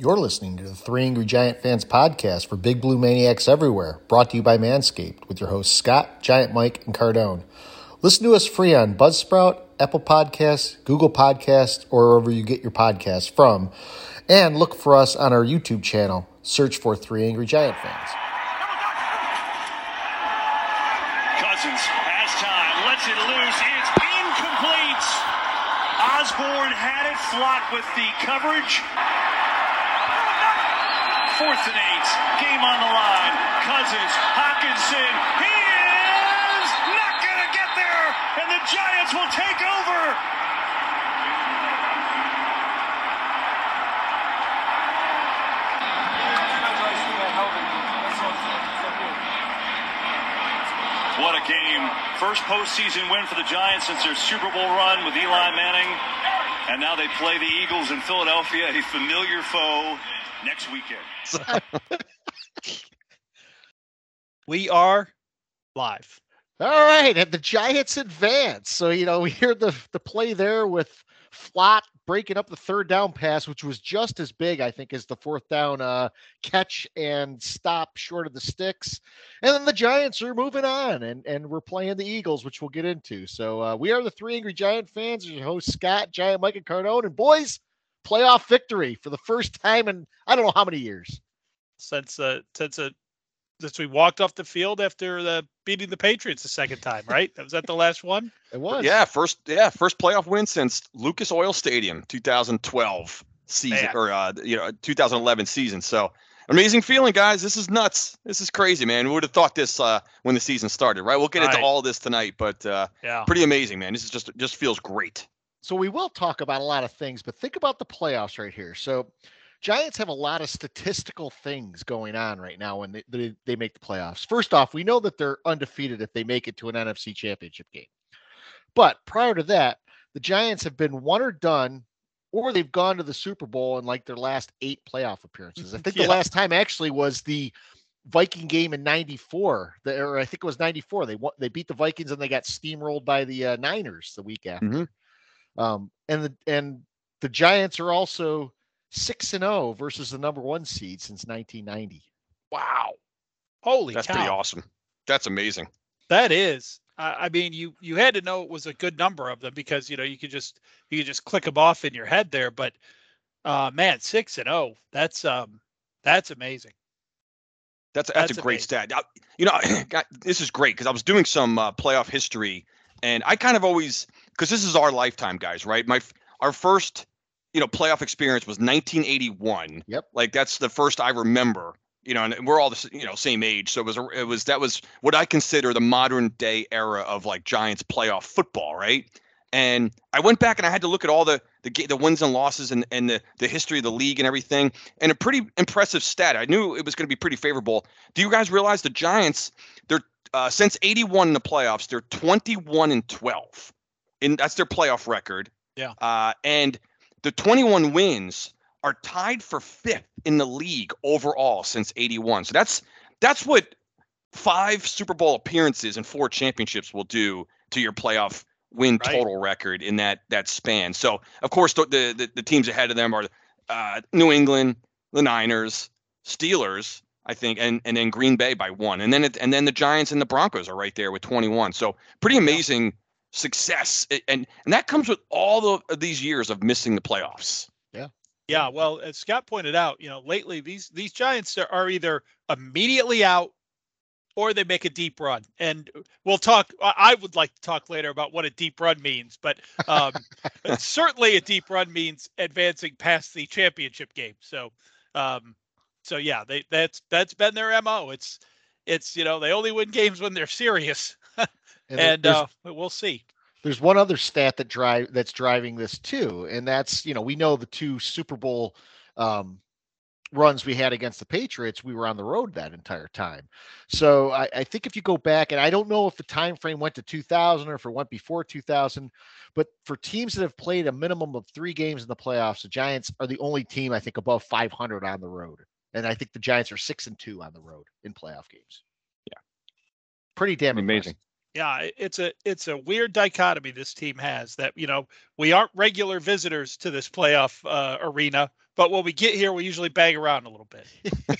You're listening to the Three Angry Giant Fans podcast for Big Blue Maniacs everywhere, brought to you by Manscaped with your hosts Scott, Giant Mike, and Cardone. Listen to us free on Buzzsprout, Apple Podcasts, Google Podcasts, or wherever you get your podcasts from. And look for us on our YouTube channel. Search for Three Angry Giant Fans. Cousins has time, lets it loose. It's incomplete. Osborn had it Flott with the coverage. Fourth and eight. Game on the line. Cousins, Hockenson. He is not going to get there. And the Giants will take over. What a game. First postseason win for the Giants since their Super Bowl run with Eli Manning. And now they play the Eagles in Philadelphia, a familiar foe, next weekend. We are live. All right, and the Giants advance. So you know we hear the the play there with Flott breaking up the third down pass, which was just as big, I think, as the fourth down uh, catch and stop short of the sticks. And then the Giants are moving on, and and we're playing the Eagles, which we'll get into. So uh, we are the three angry Giant fans. Your host Scott, Giant Mike, and Cardone, and boys, playoff victory for the first time in I don't know how many years. Since uh since uh since we walked off the field after the beating the Patriots the second time, right? Was that the last one? It was Yeah, first yeah, first playoff win since Lucas Oil Stadium, 2012 season Man. or uh, you know 2011 season. So amazing feeling, guys. This is nuts. This is crazy, man. We would have thought this uh, when the season started, right? We'll get into Right. all this tonight, but uh, Yeah. pretty amazing, man. This is just just feels great. So we will talk about a lot of things, but think about the playoffs right here. So Giants have a lot of statistical things going on right now when they, they, they make the playoffs. First off, we know that they're undefeated if they make it to an NFC championship game. But prior to that, the Giants have been one or done, or they've gone to the Super Bowl in like their last eight playoff appearances. I think Yeah. the last time actually was the Viking game in 94, the, or I think it was 94. They won, they beat the Vikings and they got steamrolled by the uh, Niners the week after. Mhm. Um, and the and the Giants are also six and zero versus the number one seed since 1990. Wow, Holy that's cow. pretty awesome. That's amazing. That is. I I mean, you you had to know it was a good number of them because you know you could just you could just click them off in your head there. But uh, man, six and zero. That's um that's amazing. That's that's, That's a great amazing. stat. Now, you know, God, this is great because I was doing some uh, playoff history, and I kind of always because this is our lifetime, guys, right? My our first, you know, playoff experience was 1981. Yep. Like that's the first I remember. You know, and we're all the you know same age, so it was a, it was that was what I consider the modern day era of like Giants playoff football, right? And I went back and I had to look at all the the, the wins and losses and, and the, the history of the league and everything. And a pretty impressive stat. I knew it was going to be pretty favorable. Do you guys realize the Giants? They're uh, since '81 in the playoffs. They're 21 and 12, and that's their playoff record. Yeah. Uh, and the 21 wins are tied for fifth in the league overall since '81. So that's that's what five Super Bowl appearances and four championships will do to your playoff win Right. total record in that that span. So of course the the, the, the teams ahead of them are uh, New England, the Niners, Steelers, I think, and and then Green Bay by one, and then it, and then the Giants and the Broncos are right there with 21. So pretty amazing success, and and that comes with all the, of these years of missing the playoffs. Yeah, Yeah, well, as Scott pointed out, you know, lately these these Giants are, are either immediately out or they make a deep run. And we'll talk. I I would like to talk later about what a deep run means, but um, certainly a deep run means advancing past the championship game. So, um, so yeah, they that's that's been their mo. It's it's you know they only win games when they're serious, there- and uh, we'll see. there's one other stat that drive that's driving this too, and that's you know we know the two Super Bowl um, runs we had against the Patriots, we were on the road that entire time. So I, I think if you go back, and I don't know if the time frame went to 2000 or if it went before 2000, but for teams that have played a minimum of three games in the playoffs, the Giants are the only team I think above 500 on the road, and I think the Giants are six and two on the road in playoff games. Yeah. pretty damn Amazing. impressive. Yeah, it's a it's a weird dichotomy this team has that you know we aren't regular visitors to this playoff uh, arena, but when we get here, we usually bang around a little bit.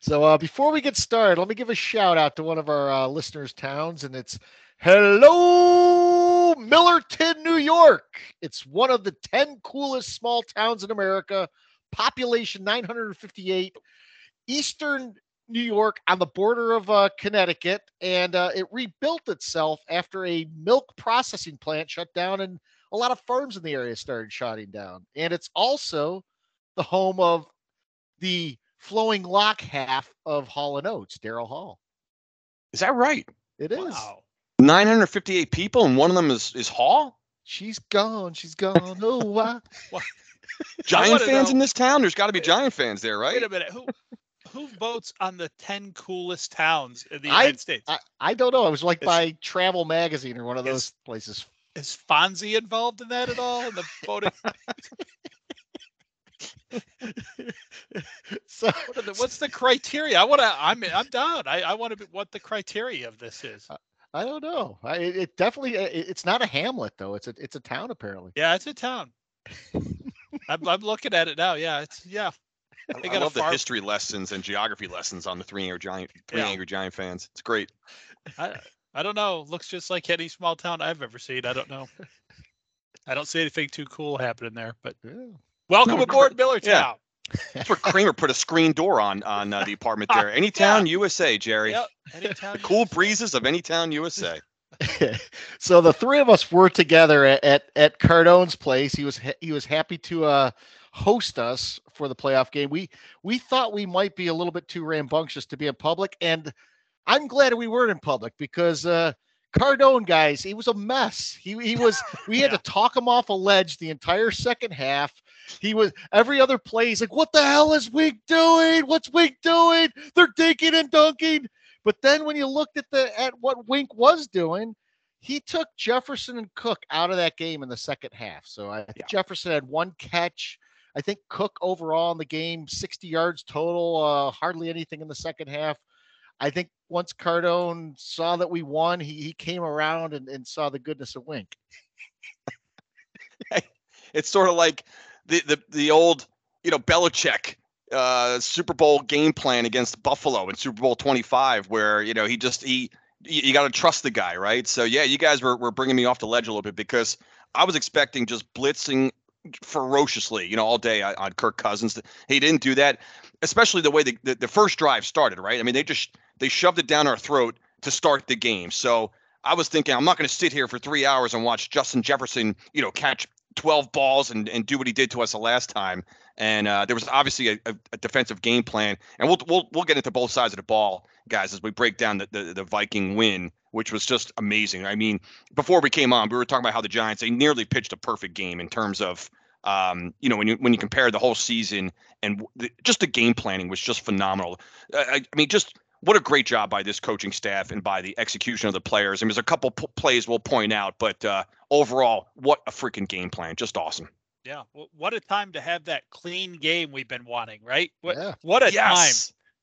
so uh, before we get started, let me give a shout out to one of our uh, listeners' towns, and it's Hello, Millerton, New York. It's one of the 10 coolest small towns in America, population 958, Eastern New York on the border of uh, Connecticut, and uh, it rebuilt itself after a milk processing plant shut down, and a lot of farms in the area started shutting down. And it's also the home of the flowing lock half of Hall and Oates, Daryl Hall. Is that right? It is. Wow. 958 people, and one of them is is Hall. She's gone. She's gone. Oh, why? Giant fans know- in this town. There's got to be Giant fans there, right? Wait a minute. Who who votes on the 10 coolest towns in the I- United States? I, I don't know. It was like Is- by Travel Magazine or one of is- those places. Is Fonzie involved in that at all? In the voting? so What the, what's the criteria? I want to. I'm I'm down. I, I want to what the criteria of this is. I don't know. I, it it definitely it, it's not a hamlet though. It's a it's a town apparently. Yeah, it's a town. I'm, I'm looking at it now. Yeah, it's yeah. I, They I got a love the history lessons and geography lessons on the Three Angry Giant Three Yeah. Angry Giant fans. It's great. I I don't know. Looks just like any small town I've ever seen. I don't know. I don't see anything too cool happening there. But Yeah. welcome No, aboard Millertown. yeah. That's where Kramer put a screen door on on uh, the apartment there. Any town, USA, Jerry. Yep. Any town. The cool you breezes of any town, USA. so the three of us were together at, at at Cardone's place. He was ha- he was happy to uh host us for the playoff game. We we thought we might be a little bit too rambunctious to be in public, and I'm glad we weren't in public because uh Cardone guys, he was a mess. He he was we had Yeah. to talk him off a ledge the entire second half. He was every other play. He's like, "What the hell is Wink doing? What's Wink doing? They're dinking and dunking." But then when you looked at the at what Wink was doing, he took Jefferson and Cook out of that game in the second half. So I think Yeah. Jefferson had one catch. I think Cook overall in the game, 60 yards total, uh, hardly anything in the second half. I think once Cardone saw that we won, he, he came around and, and saw the goodness of Wink. It's sort of like the the the old, you know, Belichick uh, Super Bowl game plan against Buffalo in Super Bowl 25, where you know he just he you, you got to trust the guy, right? So yeah, you guys were were bringing me off the ledge a little bit because I was expecting just blitzing ferociously, you know, all day on, Kirk Cousins. He didn't do that, especially the way the, the the first drive started, right? I mean, they just they shoved it down our throat to start the game. So I was thinking, I'm not going to sit here for three hours and watch Justin Jefferson, you know, catch 12 balls and, and do what he did to us the last time. And uh, there was obviously a, a, defensive game plan, and we'll we'll we'll get into both sides of the ball, guys, as we break down the, the the Viking win, which was just amazing. I mean, before we came on, we were talking about how the Giants they nearly pitched a perfect game in terms of, um, you know, when you when you compare the whole season and the, just the game planning was just phenomenal. I, I mean, just what a great job by this coaching staff and by the execution of the players. I mean, there's a couple p- plays we'll point out, but uh, overall, what a freaking game plan! Just awesome. Yeah. wh- What a time to have that clean game we've been wanting, right? What Yeah. what a time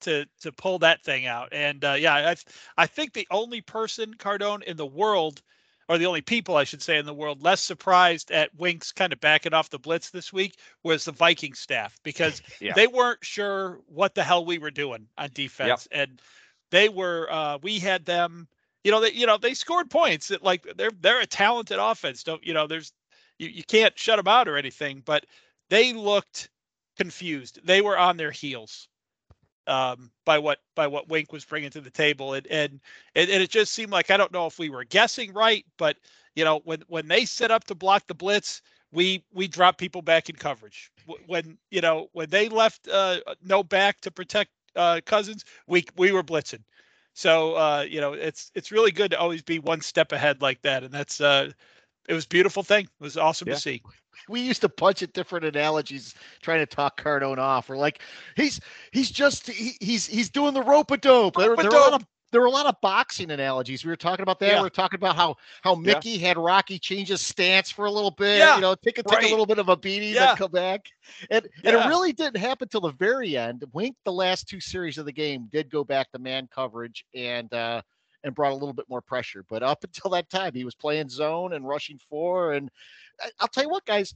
to to pull that thing out. And uh, yeah, I I think the only person Cardone in the world, or the only people I should say in the world, less surprised at Winks kind of backing off the blitz this week was the Viking staff because Yeah. they weren't sure what the hell we were doing on defense, and they were. Uh, we had them. You know, they you know they scored points. That like they're they're a talented offense. Don't you know? There's you, you can't shut them out or anything, but they looked confused. They were on their heels um, by what by what Wink was bringing to the table, and and and it just seemed like I don't know if we were guessing right, but you know when when they set up to block the blitz, we we drop people back in coverage. When you know when they left uh, no back to protect uh, Cousins, we we were blitzing. So uh, you know it's it's really good to always be one step ahead like that, and that's uh, it was a beautiful thing. It was awesome Yeah. to see. we used a bunch of different analogies trying to talk Cardone off. We're like, he's he's just he, he's he's doing the rope a dope. There, there, were a lot of there were a lot of boxing analogies. We were talking about that. Yeah. We were talking about how how Yeah. Mickey had Rocky change his stance for a little bit. Yeah, You know, take a take right. a little bit of a beating, Yeah. then come back. And and it really didn't happen till the very end. Wink, the last two series of the game, did go back to man coverage and uh and brought a little bit more pressure. But up until that time, he was playing zone and rushing four. And I'll tell you what, guys,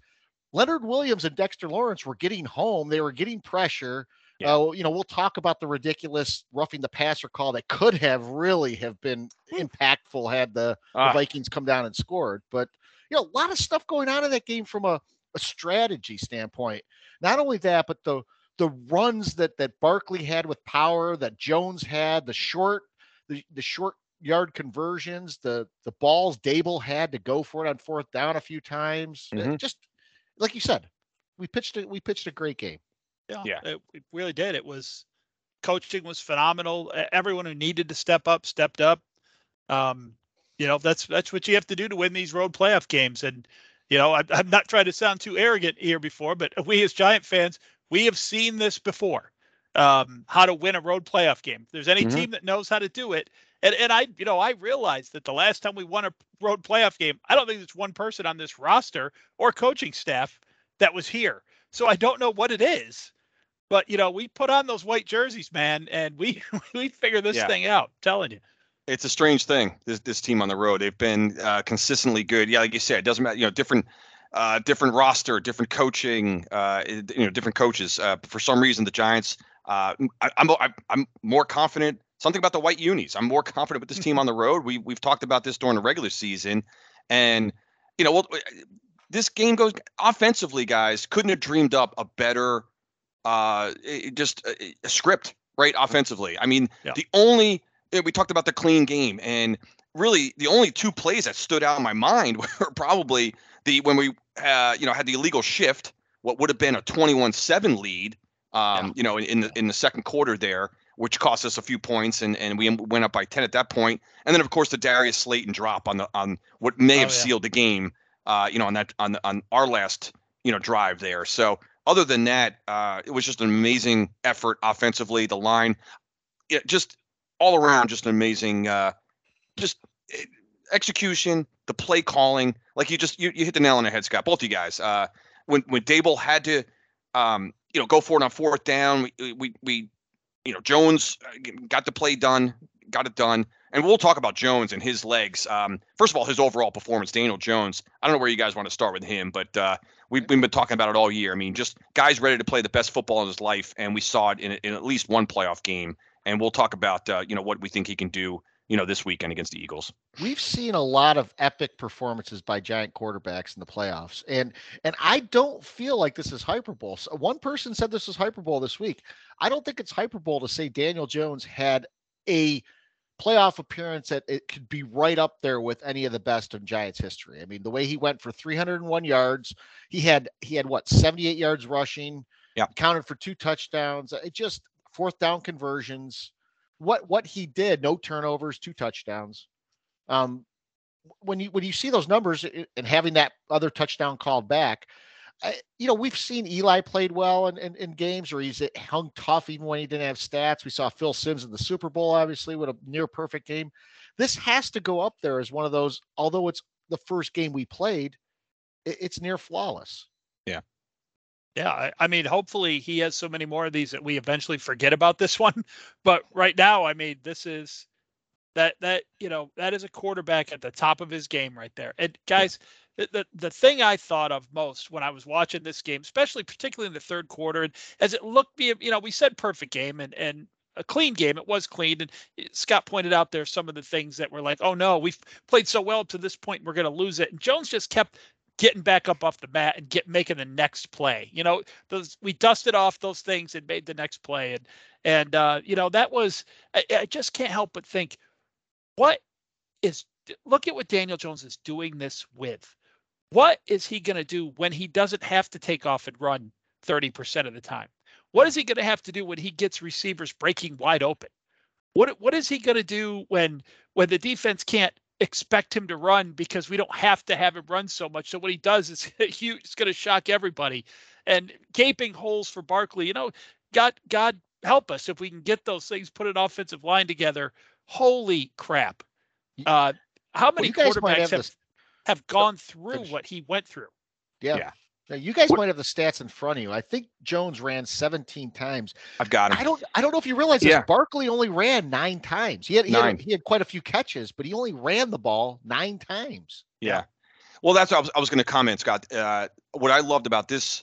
Leonard Williams and Dexter Lawrence were getting home. They were getting pressure. Yeah. Uh, you know, we'll talk about the ridiculous roughing the passer call that could have really have been impactful had the, the Ah. Vikings come down and scored. But you know, a lot of stuff going on in that game from a, a strategy standpoint. Not only that, but the the runs that that Barkley had with power, that Jones had, the short the, the short yard conversions, the the balls Daboll had to go for it on fourth down a few times. Uh, Mhm. Just like you said, we pitched it. We pitched a great game. Yeah, Yeah. It, it really did. It was coaching was phenomenal. Everyone who needed to step up stepped up. Um, you know, that's that's what you have to do to win these road playoff games. And you know, I, I'm not trying to sound too arrogant here before, but we as Giant fans, we have seen this before. Um, how to win a road playoff game. If there's any Mhm. team that knows how to do it, and and I, you know, I realized that the last time we won a road playoff game, I don't think there's one person on this roster or coaching staff that was here. So I don't know what it is. But you know, we put on those white jerseys, man, and we we figure this Yeah. thing out. I'm telling you. it's a strange thing. This this team on the road, they've been uh, consistently good. Yeah, like you said, it doesn't matter. You know, different uh, different roster, different coaching. Uh, you know, different coaches. Uh, for some reason, the Giants. Uh, I, I'm I'm I'm more confident. Something about the white unis. I'm more confident with this team on the road. We we've talked about this during the regular season, and you know, well, this game goes offensively, guys. Couldn't have dreamed up a better, uh, just a, a script, right? Offensively, I mean, Yeah. the only we talked about the clean game, and really the only two plays that stood out in my mind were probably the when we uh, you know had the illegal shift, what would have been a 21-7 lead, um, Yeah. you know, in, in the in the second quarter there, which cost us a few points, and and we went up by 10 at that point. and then of course the Darius Slayton drop on the on what may have Oh, yeah. sealed the game, uh, you know, on that on on our last you know drive there. So other than that, uh, it was just an amazing effort offensively. The line, yeah, just all around, just an amazing, uh, just eh, execution, the play calling. Like you just you, you hit the nail on the head, Scott. Both of you guys. Uh, when when Daboll had to, um, you know, go for it on fourth down, we we, we you know Jones uh, got the play done, got it done. And we'll talk about Jones and his legs. Um, first of all, his overall performance, Daniel Jones. I don't know where you guys want to start with him, but uh, we've, we've been talking about it all year. I mean, just guys ready to play the best football in his life, and we saw it in, in at least one playoff game. And we'll talk about uh, you know what we think he can do, you know, this weekend against the Eagles. We've seen a lot of epic performances by giant quarterbacks in the playoffs, and and I don't feel like this is hyperbole. So one person said this was hyperbole this week. I don't think it's hyperbole to say Daniel Jones had a playoff appearance that it could be right up there with any of the best in Giants history. I mean, the way he went for 301 yards, he had he had what 78 yards rushing, Yeah. counted for two touchdowns. It just fourth down conversions. What what he did, no turnovers, two touchdowns. Um, when you when you see those numbers and having that other touchdown called back, I, you know we've seen Eli played well in, in, in games where he's hung tough even when he didn't have stats. We saw Phil Simms in the Super Bowl, obviously with a near perfect game. This has to go up there as one of those. Although it's the first game we played, it, it's near flawless. Yeah, I, mean, hopefully he has so many more of these that we eventually forget about this one. But right now, I mean, this is that that you know that is a quarterback at the top of his game right there. And guys, the the, the thing I thought of most when I was watching this game, especially particularly in the third quarter, and as it looked, you know, we said perfect game and and a clean game. It was clean, and Scott pointed out there some of the things that were like, oh no, we've played so well up to this point, we're going to lose it. And Jones just kept getting back up off the mat and get making the next play. You know, those we dusted off those things and made the next play, and and uh, you know that was I, I just can't help but think, what is look at what Daniel Jones is doing this with. What is he going to do when he doesn't have to take off and run 30% of the time? What is he going to have to do when he gets receivers breaking wide open? What what is he going to do when when the defense can't expect him to run because we don't have to have him run so much? So what he does is huge. It's going to shock everybody, and gaping holes for Barkley. You know, God God help us if we can get those things, put an offensive line together. Holy crap! Uh, how many you guys might quarterbacks have have this- have gone through finish. what he went through? Yeah. Yeah. Now, you guys What- might have the stats in front of you. I think Jones ran 17 times. I've got him. I don't I don't know if you realize this. Yeah. Barkley only ran nine times. He had he, Nine. had he had quite a few catches, but he only ran the ball nine times. Yeah. Well, that's what I was, I was going to comment, Scott. Uh, what I loved about this,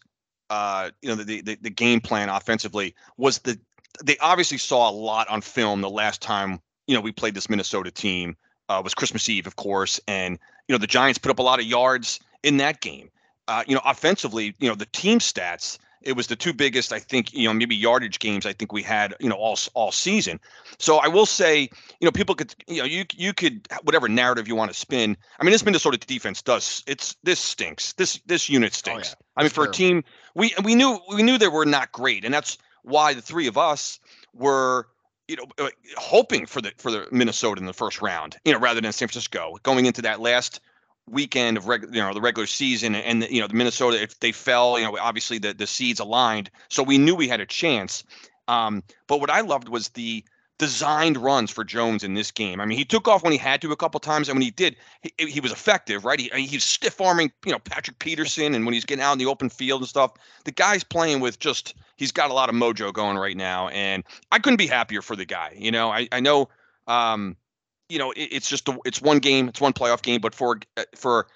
uh, you know, the, the the game plan offensively was the they obviously saw a lot on film the last time you know we played this Minnesota team uh, was Christmas Eve, of course, and you know the Giants put up a lot of yards in that game. Uh, you know, offensively, you know the team stats it was the two biggest, I think, you know, maybe yardage games I think we had, you know, all all season. So I will say, you know, people could, you know, you you could whatever narrative you want to spin. I mean, this Minnesota defense does it's this stinks. This this unit stinks. Oh, yeah. I mean, for terrible. a team, we we knew we knew they were not great, and that's why the three of us were you know, uh, hoping for the for the Minnesota in the first round, you know, rather than San Francisco going into that last weekend of regular, you know, the regular season, and, and you know, the Minnesota if they fell, you know, obviously the the seeds aligned, so we knew we had a chance. Um, but what I loved was the designed runs for Jones in this game. I mean, he took off when he had to a couple times, and when he did, he, he was effective, right? He, he's stiff arming, you know, Patrick Peterson, and when he's getting out in the open field and stuff, the guy's playing with just he's got a lot of mojo going right now, and I couldn't be happier for the guy. You know, I I know. Um, you know, it, it's just a, it's one game, it's one playoff game, but for uh, for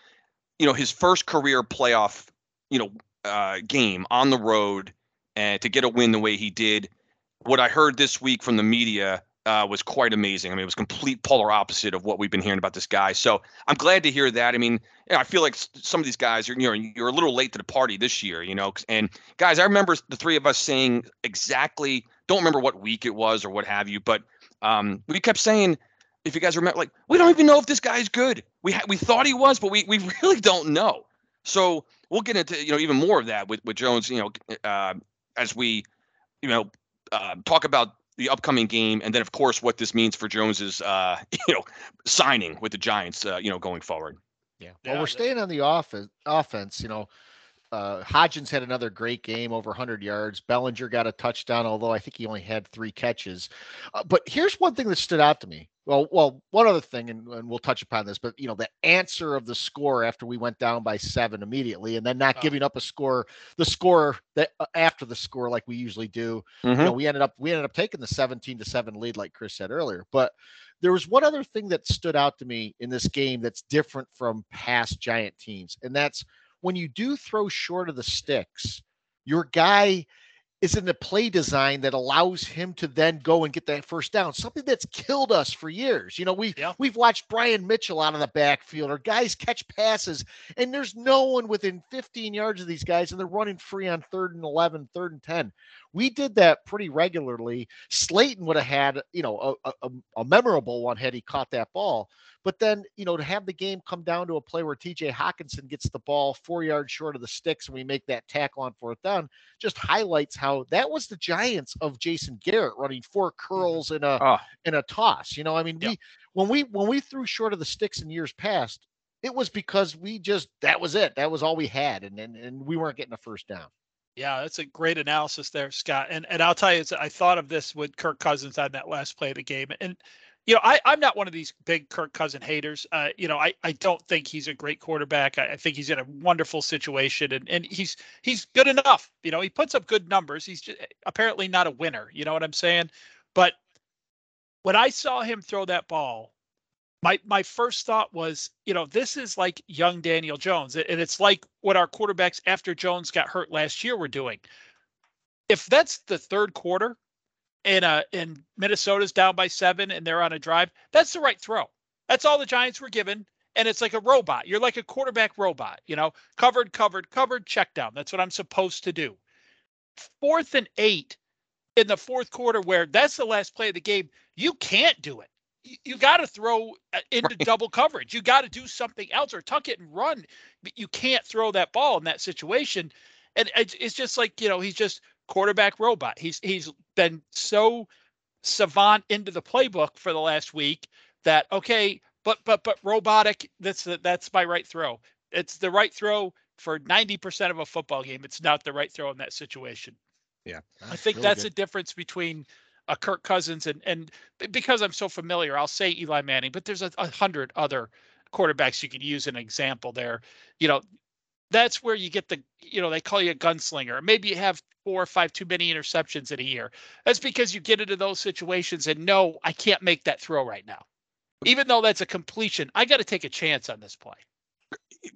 you know his first career playoff, you know, uh, game on the road and to get a win the way he did, what I heard this week from the media uh, was quite amazing. I mean, it was complete polar opposite of what we've been hearing about this guy. So I'm glad to hear that. I mean, you know, I feel like some of these guys are, you know, you're a little late to the party this year, you know. And guys, I remember the three of us saying exactly. Don't remember what week it was or what have you, but um, we kept saying if you guys remember, like we don't even know if this guy's good. We ha- we thought he was, but we we really don't know. So we'll get into you know even more of that with with Jones. You know, uh, as we you know uh, talk about the upcoming game, and then of course what this means for Jones's uh, you know signing with the Giants. Uh, you know, going forward. Yeah. Well, yeah, we're staying on the offense. Offense, you know, uh, Hodgins had another great game, over 100 yards. Bellinger got a touchdown, although I think he only had three catches. Uh, but here's one thing that stood out to me. Well, well, one other thing, and, and, we'll touch upon this, but you know, the answer of the score after we went down by seven immediately, and then not oh. giving up a score, the score that uh, after the score like we usually do. Mm-hmm. You know, mm-hmm. we ended up we ended up taking the 17 to seven lead, like Chris said earlier. But there was one other thing that stood out to me in this game that's different from past Giant teams, and that's when you do throw short of the sticks, your guy is in the play design that allows him to then go and get that first down. Something that's killed us for years. You know, we yeah. we've watched Brian Mitchell out of the backfield or guys catch passes, and there's no one within 15 yards of these guys, and they're running free on third and 11, third and 10. We did that pretty regularly. Slayton would have had, you know, a, a, a memorable one had he caught that ball. But then, you know, to have the game come down to a play where TJ Hockenson gets the ball four yards short of the sticks and we make that tackle on fourth down just highlights how that was the Giants of Jason Garrett running four mm-hmm. curls in a oh. in a toss. You know, I mean, we when we when we threw short of the sticks in years past, it was because we just that was it. That was all we had, and and, and we weren't getting a first down. Yeah, that's a great analysis there, Scott. And and I'll tell you, I thought of this with Kirk Cousins on that last play of the game, and you know, I, I'm not one of these big Kirk Cousin haters. Uh, you know, I, I don't think he's a great quarterback. I, I, think he's in a wonderful situation and, and he's he's good enough. You know, he puts up good numbers. He's just, apparently not a winner. You know what I'm saying? But when I saw him throw that ball, my my first thought was, you know, this is like young Daniel Jones. And it's like what our quarterbacks after Jones got hurt last year were doing. If that's the third quarter and uh and Minnesota's down by seven and they're on a drive, that's the right throw. That's all the Giants were given. And it's like a robot. You're like a quarterback robot, you know, covered, covered, covered, check down. That's what I'm supposed to do. Fourth and eight in the fourth quarter, where that's the last play of the game, you can't do it. You, you got to throw uh, into right. double coverage. You got to do something else or tuck it and run. But you can't throw that ball in that situation. And it's just like, you know, he's just quarterback robot. He's he's been so savant into the playbook for the last week that okay, but but but robotic. That's that's my right throw. It's the right throw for ninety percent of a football game. It's not the right throw in that situation. Yeah, I think really that's good. a difference between a Kirk Cousins and and because I'm so familiar, I'll say Eli Manning, but there's a, a hundred other quarterbacks you could use an example there. You know, that's where you get the you know they call you a gunslinger maybe you have four or five too many interceptions in a year that's because you get into those situations and no i can't make that throw right now even though that's a completion i got to take a chance on this play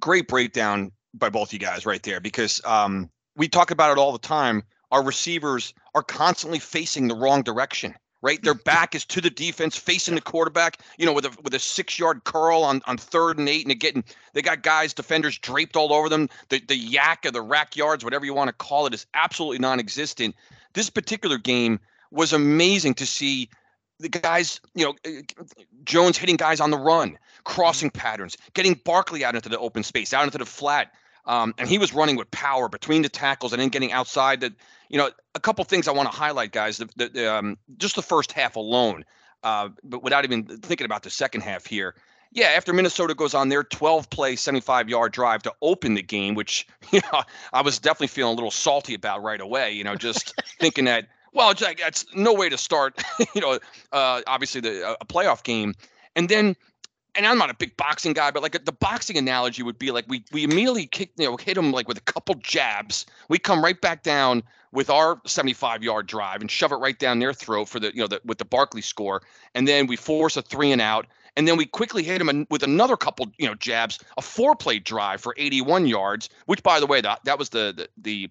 great breakdown by both you guys right there because um, we talk about it all the time. Our receivers are constantly facing the wrong direction. Right, their back is to the defense, facing the quarterback. You know, with a with a six yard curl on, on third and eight, and they're getting they got guys defenders draped all over them. The the yak or the rack yards, whatever you want to call it, is absolutely non-existent. This particular game was amazing to see the guys, you know, uh, Jones hitting guys on the run, crossing patterns, getting Barkley out into the open space, out into the flat. Um, and he was running with power between the tackles and then getting outside. The, you know, a couple things I want to highlight, guys. The, the, the um, just the first half alone, uh, but without even thinking about the second half here. Yeah, after Minnesota goes on their 12 play, 75 yard drive to open the game, which you know I was definitely feeling a little salty about right away. You know, just thinking that well, Jack, that's no way to start. you know, uh, obviously the a playoff game, and then, and I'm not a big boxing guy, but like the boxing analogy would be like we we immediately kick, you know, hit him like with a couple jabs. We come right back down with our 75 yard drive and shove it right down their throat for the you know the, with the Barkley score, and then we force a three and out. And then we quickly hit him with another couple, you know, jabs, a four-play drive for 81 yards. Which, by the way, that that was the the, the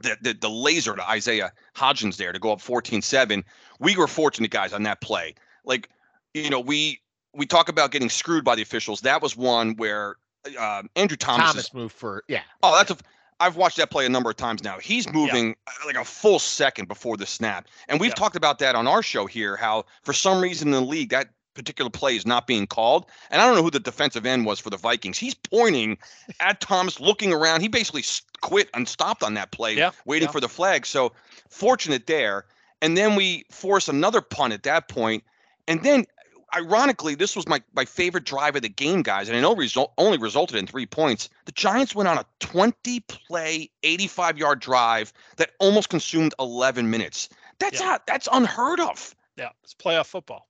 the, the, the laser to Isaiah Hodgins there to go up 14-7. We were fortunate guys on that play. Like, you know, we we talk about getting screwed by the officials. That was one where uh, Andrew Thomas, Thomas is, moved for yeah. Oh, that's a. I've watched that play a number of times now. He's moving yeah. like a full second before the snap, and we've yeah. talked about that on our show here. How for some reason in the league that particular play is not being called. And I don't know who the defensive end was for the Vikings. He's pointing at Thomas, looking around. He basically quit and stopped on that play, yeah, waiting yeah. for the flag. So fortunate there. And then we force another punt at that point. And then, ironically, this was my, my favorite drive of the game, guys. And I know result only resulted in three points. The Giants went on a 20 play, 85 yard drive that almost consumed 11 minutes. That's Yeah. not, that's unheard of. Yeah, it's playoff football.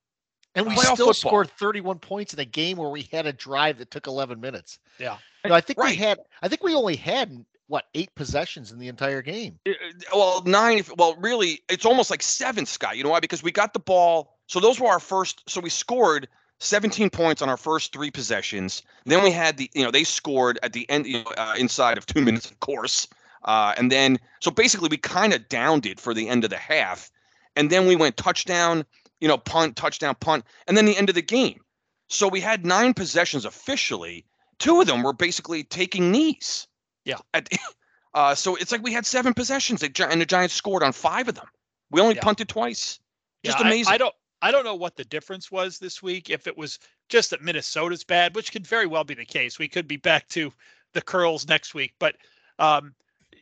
And we Playoff still football. scored 31 points in a game where we had a drive that took 11 minutes. Yeah. No, I think Right. we had. I think we only had what eight possessions in the entire game. Uh, well nine well really it's almost like seven scott. You know why? Because we got the ball. So those were our first so we scored 17 points on our first three possessions. Then we had the you know they scored at the end you know, uh, inside of two minutes of course. Uh, and then so basically we kind of downed it for the end of the half. And then we went touchdown you know punt touchdown punt and then the end of the game. So we had nine possessions officially. Two of them were basically taking knees Yeah. at, uh, so it's like we had seven possessions and the Giants scored on five of them. We only Yeah. punted twice. Just Yeah, amazing. I, don't I don't know what the difference was this week. If it was just that Minnesota's bad, which could very well be the case. We could be back to the curls next week. But um,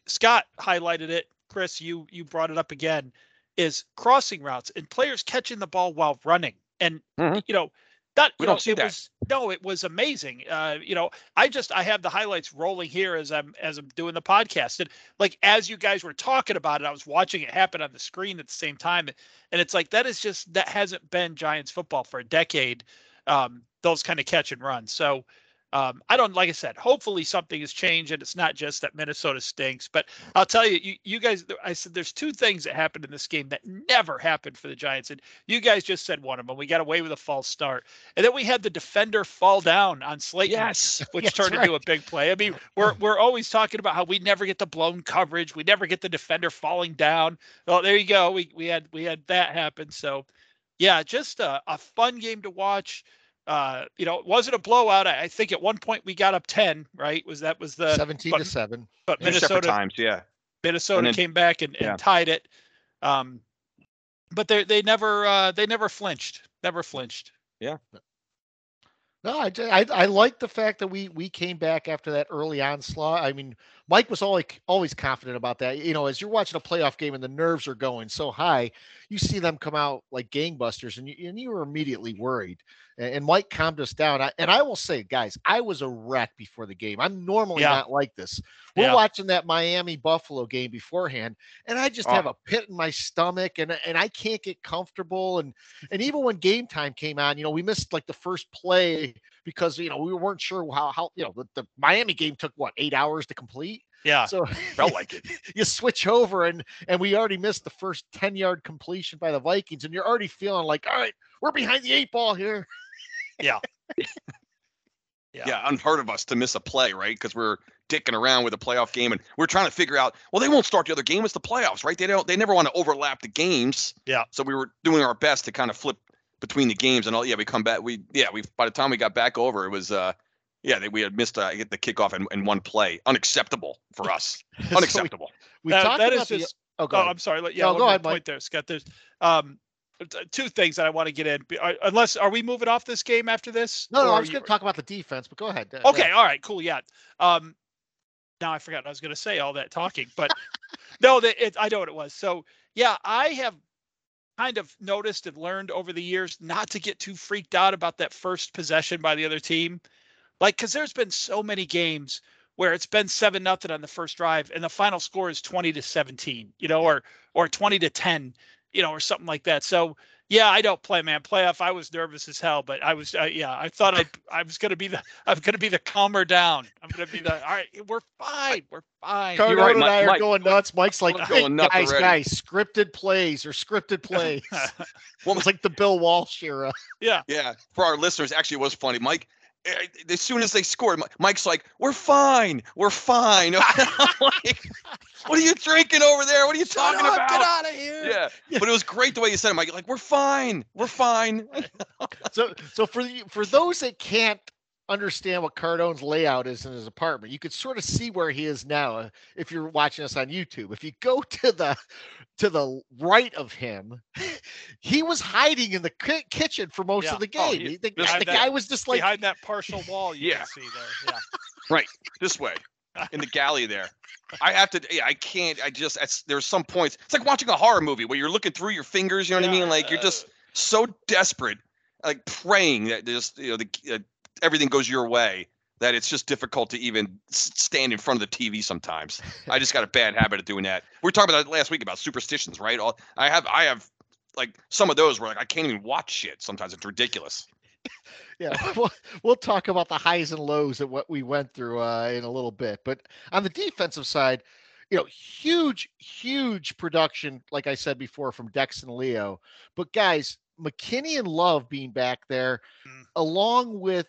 Scott highlighted it. Chris, you you brought it up again. Is crossing routes and players catching the ball while running, and Mhm. you know that We don't see it that. was no, it was amazing. Uh, you know, I just I have the highlights rolling here as I'm as I'm doing the podcast, and like as you guys were talking about it, I was watching it happen on the screen at the same time, and it's like that is just that hasn't been Giants football for a decade. Um, those kind of catch and runs. So um, I don't like I said. Hopefully something has changed, and it's not just that Minnesota stinks. But I'll tell you, you, you guys. I said there's two things that happened in this game that never happened for the Giants, and you guys just said one of them. We got away with a false start, and then we had the defender fall down on Slayton yes. which That's turned into a big play. I mean, we're we're always talking about how we never get the blown coverage, we never get the defender falling down. Well, there you go. We we had we had that happen. So, yeah, just a, a fun game to watch. Uh, you know, it wasn't a blowout. I, I think at one point we got up ten. Right? Was that was the 17 but- to seven. but Minnesota times. Yeah. Minnesota then- came back and, and yeah. tied it. Um, but they they never uh, they never flinched. Never flinched. Yeah. No, I, I I like the fact that we we came back after that early onslaught. I mean, Mike was always always confident about that. You know, as you're watching a playoff game and the nerves are going so high, you see them come out like gangbusters, and you and you were immediately worried. And, and Mike calmed us down. I, and I will say, guys, I was a wreck before the game. I'm normally Yeah. not like this. We're Yeah. watching that Miami Buffalo game beforehand, and I just Oh. have a pit in my stomach, and and I can't get comfortable. And and even when game time came on, you know, we missed like the first play because you know we weren't sure how how you know the, the Miami game took what eight hours to complete. Yeah. So Felt like it. you switch over and and we already missed the first 10 yard completion by the Vikings, and you're already feeling like, all right, we're behind the eight ball here. Yeah. Yeah. Unheard of us to miss a play, right? Because we're dicking around with a playoff game, and we're trying to figure out. Well, they won't start the other game. It's the playoffs, right? They don't. They never want to overlap the games. Yeah. So we were doing our best to kind of flip between the games, and all. Yeah, we come back. We yeah. We by the time we got back over, it was uh. Yeah, they, we had missed uh, the kickoff in, in one play. Unacceptable for us. So Unacceptable. we, we That- talked that about is the- just- oh, go Oh. I'm sorry. let- Yeah, No, one go more ahead, Mike. point there, Scott. There's um, two things that I want to get in. Unless, are we moving off this game after this? no, no, I was going to talk about the defense, but go ahead. Okay, all right, cool. Yeah. Um, now I forgot what I was going to say all that talking, but no, that it, I know what it was. So yeah, I have kind of noticed and learned over the years not to get too freaked out about that first possession by the other team, like because there's been so many games where it's been seven nothing on the first drive and the final score is 20 to 17 you know or or 20 to 10 you know or something like that. So yeah i don't play man playoff i was nervous as hell but i was uh, yeah i thought i i was going to be the i'm going to be the calmer down i'm going to be the all right we're fine we're fine Cardone You're right, and Mike- I are Mike. going nuts. Mike's like, I'm hey, going nuts guys, already." guys, scripted plays or scripted plays. Well, it's like the Bill Walsh era. yeah Yeah, for our listeners, actually, it was funny. Mike, as soon as they scored, Mike's like, "We're fine, we're fine." Like, what are you drinking over there? What are you talking up, about? Get out of here. Yeah, but it was great the way you said it, Mike. Like, we're fine, we're fine. So, so for you, for those that can't understand what Cardone's layout is in his apartment, you could sort of see where he is now uh, if you're watching us on YouTube. If you go to the to the right of him, he was hiding in the ki- kitchen for most Yeah. of the Oh, game. he- He- the the that- guy was just like, behind that partial wall you Yeah. can see there yeah right. this way, in the galley there. I have to. Yeah, I can't. I just. There's some points. It's like watching a horror movie where you're looking through your fingers. You know what I mean? Like you're just so desperate, like praying that just you know the uh, everything goes your way. That it's just difficult to even stand in front of the TV sometimes. I just got a bad habit of doing that. We were talking about that last week about superstitions, right? All I have, I have like some of those where like I can't even watch shit. Sometimes it's ridiculous. yeah, we'll, we'll talk about the highs and lows of what we went through uh, in a little bit. But on the defensive side, you know, huge, huge production, like I said before, from Dex and Leo. But guys, McKinney and Love being back there, Mm. along with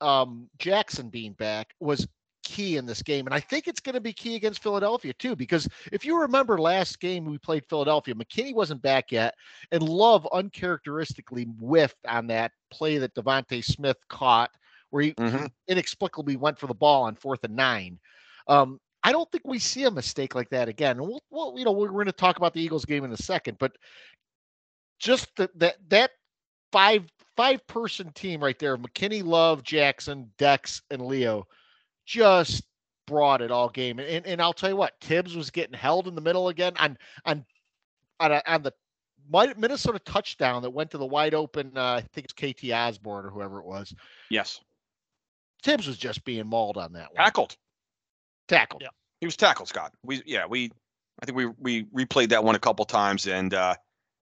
um, Jackson being back, was key in this game. And I think it's going to be key against Philadelphia too, because if you remember last game we played Philadelphia, McKinney wasn't back yet, and Love uncharacteristically whiffed on that play that DeVonta Smith caught, where he Mhm. inexplicably went for the ball on fourth and nine. Um, I don't think we see a mistake like that again. And we'll, we'll you know, we're going to talk about the Eagles game in a second, but just the, that that five five person team right there, McKinney, Love, Jackson, Dex, and Leo, just brought it all game. And and I'll tell you what, Tibbs was getting held in the middle again on on on, a, on the Minnesota touchdown that went to the wide open. Uh, I think it's KT Osborn or whoever it was. Yes, Tibbs was just being mauled on that one. tackled. Tackled. Yeah. He was tackled, Scott. We yeah, we I think we we replayed that one a couple times and uh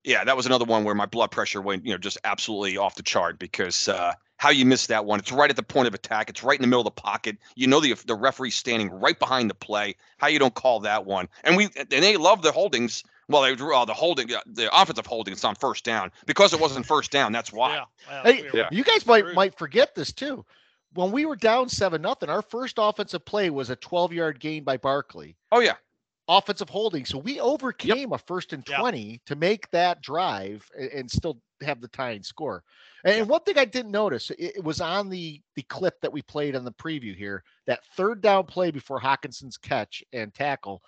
yeah, that was another one where my blood pressure went, you know, just absolutely off the chart because uh how you missed that one. It's right at the point of attack. It's right in the middle of the pocket. You know the the referee's standing right behind the play. How you don't call that one? And we and they love the holdings. Well, they uh, the holding uh, the offensive holdings on first down because it wasn't first down. That's why. yeah, well, Hey, we Yeah. You guys might might forget this too. When we were down seven nothing, our first offensive play was a 12 yard gain by Barkley. Oh yeah. Offensive holding. So we overcame a first and Yeah. 20 to make that drive and, and still have the tying score. And one thing I didn't notice, it, it was on the the clip that we played on the preview here, that third down play before Hockenson's catch and tackle.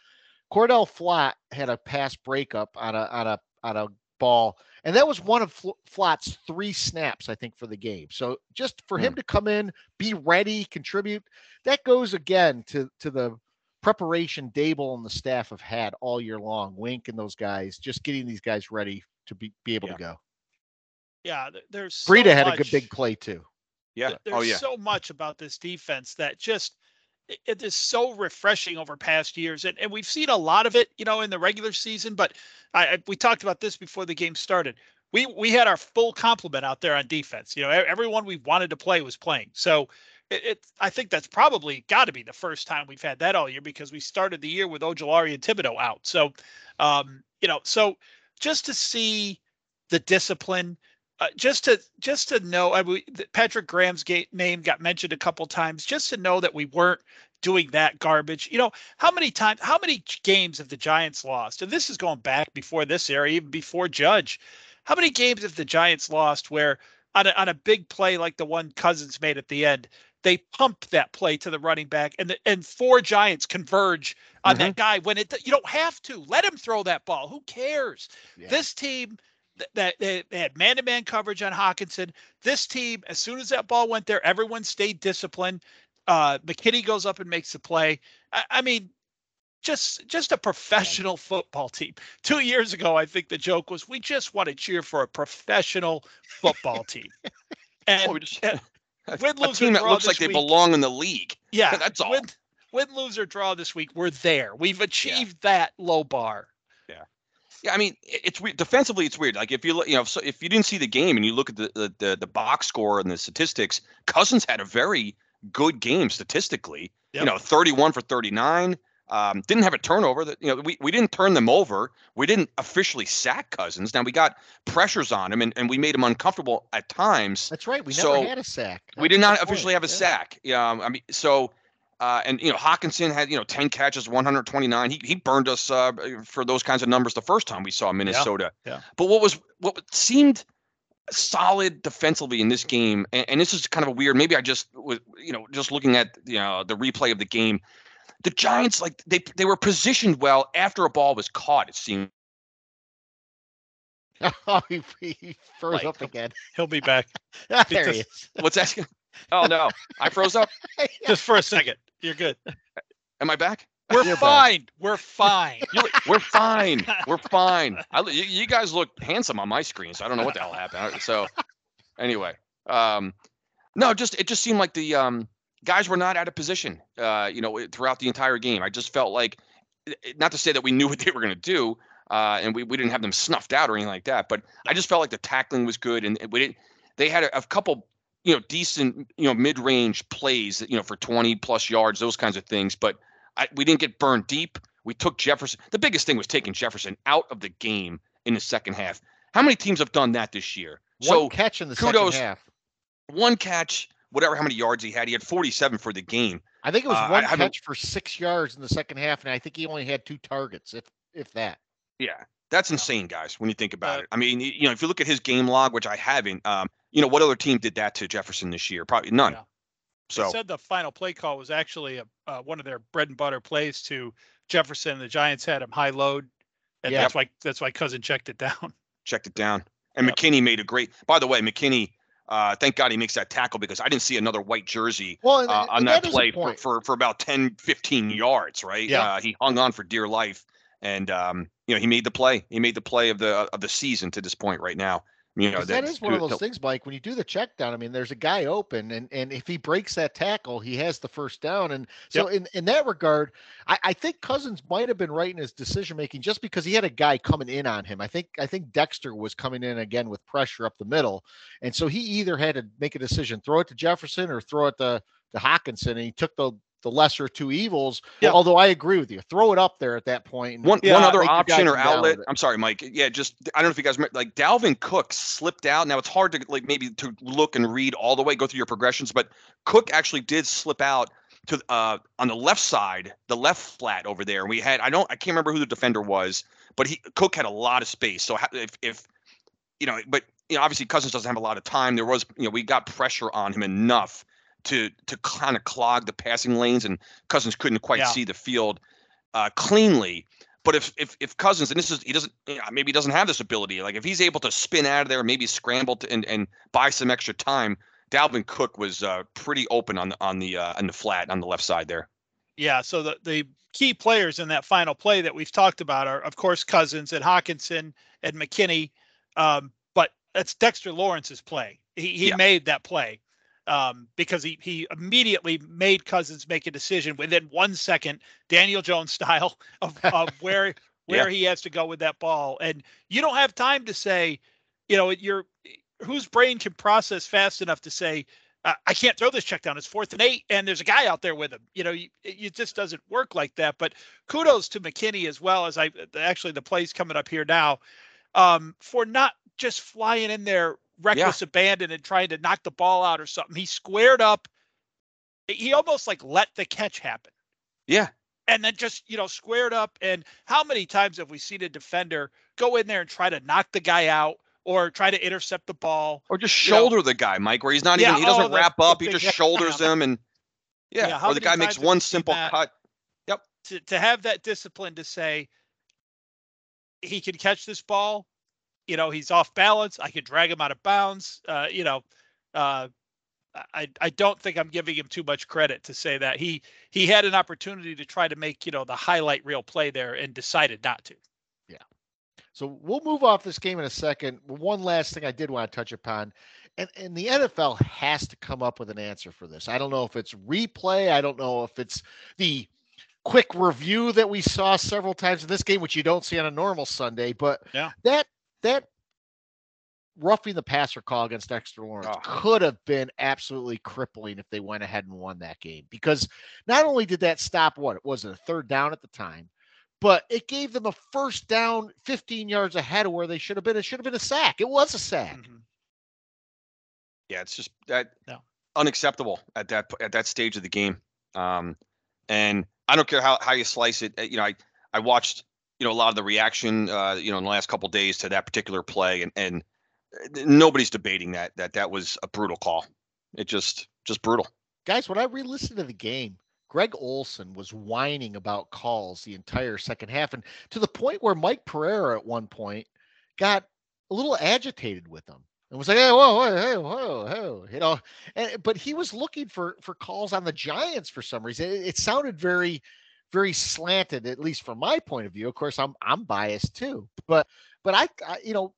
Cordale Flott had a pass breakup on a on a on a ball, and that was one of Fl- Flott's three snaps, I think, for the game. So just for hmm. him to come in, be ready, contribute, that goes again to to the preparation Daboll and the staff have had all year long. Wink and those guys, just getting these guys ready to be be able Yeah. to go. yeah, there's so Breida had a good big play too. Yeah. There's Oh yeah. so much about this defense that just it, it is so refreshing over past years, and, and we've seen a lot of it, you know, in the regular season. But I, I we talked about this before the game started. We we had our full complement out there on defense. You know, everyone we wanted to play was playing. So it, it I think that's probably got to be the first time we've had that all year because we started the year with Ojulari and Thibodeaux out. So, um, you know, so just to see the discipline uh, just to just to know I Patrick Graham's name got mentioned a couple times just to know that we weren't doing that garbage. You know, how many times, how many games have the Giants lost? And this is going back before this era, even before Judge. How many games have the Giants lost where on a, on a big play like the one Cousins made at the end, they pumped that play to the running back and the, and four Giants converge on mm-hmm. that guy when it you don't have to let him throw that ball. Who cares? Yeah. This team that they, had man-to-man coverage on Hockenson. This team, as soon as that ball went there, everyone stayed disciplined. Uh, McKinney goes up and makes the play. I, I mean, just just a professional football team. Two years ago, I think the joke was we just want to cheer for a professional football team. And, well, just, and win, a team that looks like they belong in the league. Yeah, that's all. Win, win, lose or draw this week, we're there. We've achieved yeah. that low bar. Yeah. Yeah, I mean, it's weird. Defensively, it's weird. Like if you look, you know, so if you didn't see the game and you look at the, the the, the box score and the statistics, Cousins had a very good game statistically. Yep. You know, 31 for 39. Um, didn't have a turnover. That you know, we, we didn't turn them over. We didn't officially sack Cousins. Now we got pressures on him, and, and we made him uncomfortable at times. That's right. We so never had a sack. We did not officially have a yeah. sack. Yeah. Um, I mean, so uh, and you know, Hockenson had you know 10 catches, 129. He he burned us uh, for those kinds of numbers the first time we saw Minnesota. Yeah. yeah. But what was what seemed solid defensively in this game, and, and, this is kind of a weird. Maybe I just was you know just looking at you know the replay of the game. The Giants like they they were positioned well after a ball was caught. It seemed. Oh, he, he froze like, up again. He'll be back. there he is. What's that? Oh no, I froze up. Just for a second. You're good. Am I back? We're You're fine. Back. We're fine. we're fine. We're fine. I, you, you, guys look handsome on my screen, so I don't know what the hell happened. So, anyway, um, no, just it just seemed like the um, guys were not out of position. Uh, you know, throughout the entire game, I just felt like, not to say that we knew what they were going to do, uh, and we, we didn't have them snuffed out or anything like that, but I just felt like the tackling was good, and we didn't. They had a, a couple you know, decent, you know, mid-range plays, you know, for 20 plus yards, those kinds of things. But I, we didn't get burned deep. We took Jefferson. The biggest thing was taking Jefferson out of the game in the second half. How many teams have done that this year? One so catch in the kudos, second half. One catch, whatever how many yards he had. He had 47 for the game. I think it was uh, one catch for six yards in the second half, and I think he only had two targets, if if that. Yeah, that's insane, guys. When you think about uh, it, I mean, you know, if you look at his game log, which I haven't, um, you know, what other team did that to Jefferson this year? Probably none. Yeah. So they said the final play call was actually a, uh, one of their bread and butter plays to Jefferson. The Giants had him high load, and that's why that's why Cousin checked it down. Checked it down, and yep. McKinney made a great. By the way, McKinney. Uh, thank God he makes that tackle because I didn't see another white jersey well, and, uh, on that, that play for, for, for about 10, 15 yards, right? Yeah. Uh, he hung on for dear life. And um, you know, he made the play. He made the play of the of the season to this point right now. You know, that is one of those things, Mike. When you do the check down, I mean, there's a guy open, and and if he breaks that tackle, he has the first down. And so, yep. in in that regard, I, I think Cousins might have been right in his decision making, just because he had a guy coming in on him. I think I think Dexter was coming in again with pressure up the middle, and so he either had to make a decision, throw it to Jefferson or throw it to to Hockenson, and he took the the lesser two evils. Yeah. Although I agree with you, throw it up there at that point. One yeah, one other option or outlet. I'm sorry, Mike. Yeah, just I don't know if you guys remember, like Dalvin Cook slipped out. Now it's hard to like maybe to look and read all the way, go through your progressions, but Cook actually did slip out to uh on the left side, the left flat over there. And we had I don't I can't remember who the defender was, but he Cook had a lot of space. So if if you know, but you know, obviously Cousins doesn't have a lot of time. There was, you know, we got pressure on him enough to to kind of clog the passing lanes, and Cousins couldn't quite yeah. see the field uh, cleanly. But if if if Cousins and this is he doesn't maybe he doesn't have this ability, like if he's able to spin out of there, maybe scramble to, and and buy some extra time. Dalvin Cook was uh, pretty open on the on the uh, on the flat on the left side there. Yeah, so the the key players in that final play that we've talked about are of course Cousins and Hockenson and McKinney, um, but that's Dexter Lawrence's play. He he yeah. made that play um, because he he immediately made Cousins make a decision within one second, Daniel Jones style of, of where where yeah. he has to go with that ball, and you don't have time to say, you know, you're whose brain can process fast enough to say. I can't throw this check down. It's fourth and eight, and there's a guy out there with him. You know, you, it just doesn't work like that. But kudos to McKinney as well as I actually the plays coming up here now um, for not just flying in there reckless yeah. abandon and trying to knock the ball out or something. He squared up, he almost like let the catch happen. Yeah. And then just, you know, squared up. And how many times have we seen a defender go in there and try to knock the guy out or try to intercept the ball? Or just You know- shoulder the guy, Mike, where he's not Yeah, even he doesn't oh, wrap up, he just shoulders him and yeah. Yeah, or the guy makes one simple cut. To, to have that discipline to say he can catch this ball, you know, he's off balance. I could drag him out of bounds. Uh, you know, uh, I I don't think I'm giving him too much credit to say that he he had an opportunity to try to make you know the highlight reel play there and decided not to. Yeah. So we'll move off this game in a second. One last thing I did want to touch upon, and, and the NFL has to come up with an answer for this. I don't know if it's replay. I don't know if it's the quick review that we saw several times in this game, which you don't see on a normal Sunday. But Yeah. that that roughing the passer call against Dexter Lawrence Oh. could have been absolutely crippling if they went ahead and won that game because not only did that stop what it was a third down at the time but it gave them a first down 15 yards ahead of where they should have been. It should have been a sack. It was a sack. Mhm. Yeah, it's just that No. unacceptable at that at that stage of the game. Um, and I don't care how, how you slice it. uh, You know, I I watched you know a lot of the reaction uh, you know in the last couple days to that particular play, and and uh, nobody's debating that that that was a brutal call. It just just brutal. Guys, when I re-listened to the game, Greg Olsen was whining about calls the entire second half, and to the point where Mike Pereira at one point got a little agitated with him and was like, "Hey, whoa, whoa, whoa, whoa," you know. And, but he was looking for for calls on the Giants for some reason. It, it sounded very, very slanted, at least from my point of view. Of course, I'm I'm biased too, but but I, I you know,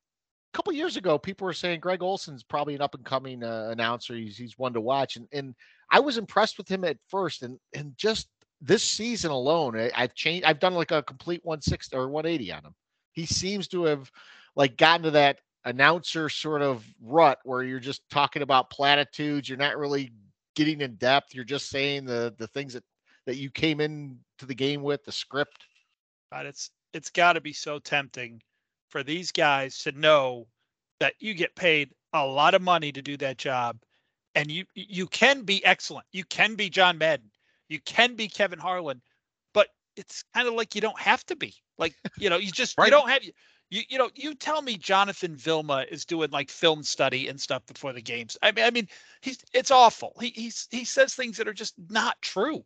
a couple years ago, people were saying Greg Olsen's probably an up and coming uh, announcer. He's he's one to watch, and and I was impressed with him at first, and and just this season alone, I, I've changed. I've done like a complete 160 or 180 on him. He seems to have like gotten to that announcer sort of rut where you're just talking about platitudes. You're not really getting in depth. You're just saying the the things that that you came in to the game with, the script. God, it's it's got to be so tempting for these guys to know that you get paid a lot of money to do that job, and you you can be excellent. You can be John Madden. You can be Kevin Harlan, but it's kind of like you don't have to be. Like you know, you just you don't have you. you you know you tell me Jonathan Vilma is doing like film study and stuff before the games. I mean, I mean he's it's awful. He he's he says things that are just not true.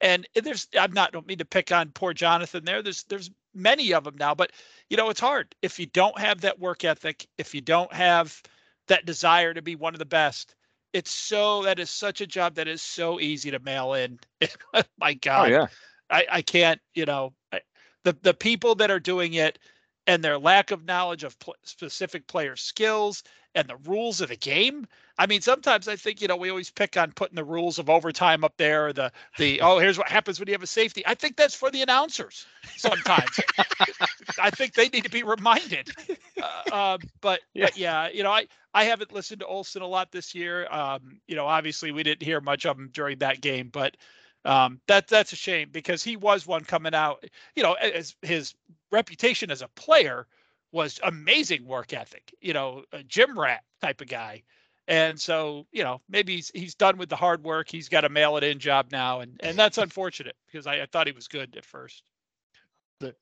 And there's I'm not don't mean to pick on poor Jonathan there. There's there's many of them now, but you know it's hard if you don't have that work ethic, if you don't have that desire to be one of the best. It's so that is such a job that is so easy to mail in. My oh, God, Oh yeah. I, I can't, you know, I, the the people that are doing it and their lack of knowledge of pl- specific player skills and the rules of the game. I mean, sometimes I think you know we always pick on putting the rules of overtime up there. Or the the oh here's what happens when you have a safety. I think that's for the announcers. Sometimes I think they need to be reminded. Uh, um, but Yeah. but yeah, you know I I haven't listened to Olsen a lot this year. Um, you know, obviously we didn't hear much of him during that game, but um, that that's a shame because he was one coming out. You know, as his reputation as a player was amazing work ethic. You know, a gym rat type of guy. And so, you know, maybe he's he's done with the hard work. He's got a mail it in job now, and and that's unfortunate because I, I thought he was good at first.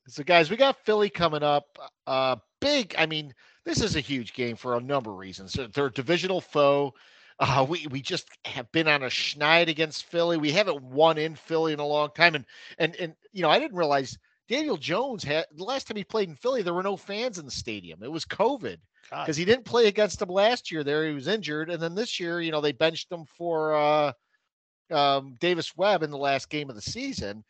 So- guys, we got Philly coming up. Uh, big. I mean, this is a huge game for a number of reasons. They're, they're a divisional foe. Uh, we we just have been on a schneid against Philly. We haven't won in Philly in a long time, and and and you know, I didn't realize Daniel Jones had the last time he played in Philly, there were no fans in the stadium. It was COVID because he didn't play against them last year. There, he was injured, and then this year, you know, they benched him for uh, um, Davis Webb in the last game of the season.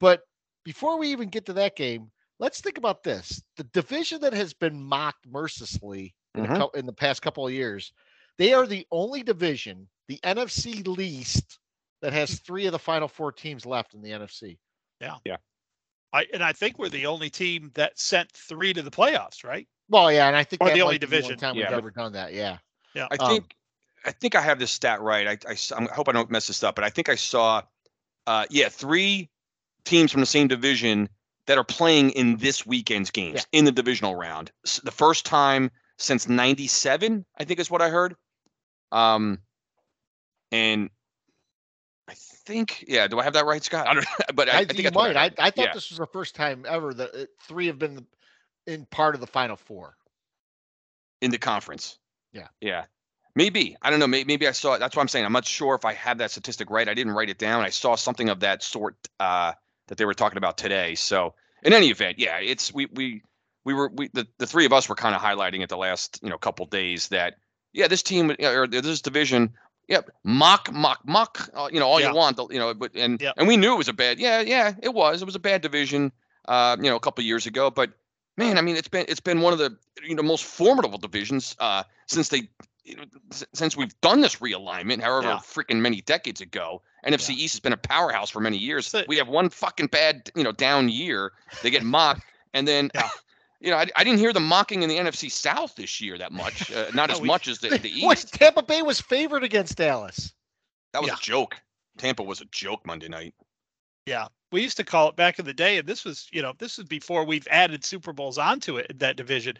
But before we even get to that game, let's think about this: the division that has been mocked mercilessly in, the, Mhm. cou- in the past couple of years. They are the only division, the NFC least, that has three of the final four teams left in the NFC. I and I think we're the only team that sent three to the playoffs, right? Well, yeah, and I think Or that the only be the division. time Yeah. we've ever done that. Yeah. Yeah. I Um, think I think I have this stat right. I, I s- I'm- I hope I don't mess this up, but I think I saw, uh, yeah, three teams from the same division that are playing in this weekend's games in the divisional round. The first time since '97, I think is what I heard. Um, and I think, yeah. Do I have that right, Scott? I don't. But I, I, I think you might. I. I thought Yeah. this was the first time ever that uh, three have been in part of the final four. in the conference. Yeah. Yeah. Maybe. I don't know. Maybe, maybe I saw it. That's what I'm saying. I'm not sure if I have that statistic right. I didn't write it down. I saw something of that sort uh, that they were talking about today. So in any event, yeah, it's we we we were we the, the three of us were kind of highlighting it the last you know couple days that yeah this team uh, or this division Yep, mock, mock, mock. Uh, you know all Yeah. you want, you know. But and Yep. and we knew it was a bad. Yeah, yeah, it was. It was a bad division. Uh, you know, a couple years ago. But man, I mean, it's been it's been one of the you know most formidable divisions uh, since they you know, s- since we've done this realignment, however Yeah. freaking many decades ago. NFC East has been a powerhouse for many years. So- we have one fucking bad you know down year. They get mocked, and then. Yeah. You know, I, I didn't hear them mocking in the NFC South this year that much. Uh, not No, as we- much as the, the What, East. Tampa Bay was favored against Dallas. That was Yeah. a joke. Tampa was a joke Monday night. Yeah. We used to call it back in the day, and this was, you know, this was before we've added Super Bowls onto it, in that division.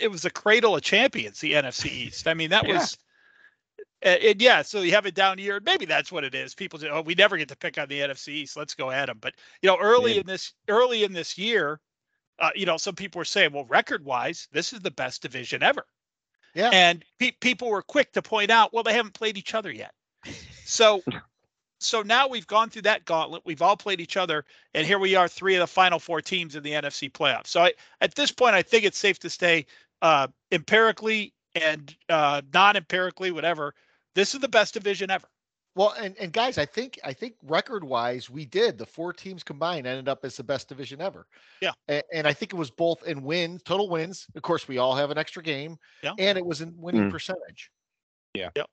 It was the cradle of champions, the NFC East. I mean, that Yeah. was, and yeah, so you have a down year. Maybe that's what it is. People say, oh, we never get to pick on the NFC East. Let's go at them. But, you know, early Yeah. in this, early in this year, uh, you know, some people were saying, well, record wise, this is the best division ever. Yeah. And pe- people were quick to point out, well, they haven't played each other yet. So, so now we've gone through that gauntlet. We've all played each other, and here we are, three of the final four teams in the NFC playoffs. So I, at this point, I think it's safe to say, uh, empirically and uh, non-empirically, whatever. This is the best division ever. Well, and, and guys, I think I think record wise, we did. The four teams combined ended up as the best division ever. Yeah. And, and I think it was both in wins, total wins. Of course, we all have an extra game, Yeah. and it was in winning Mm. percentage. Yeah, Yep.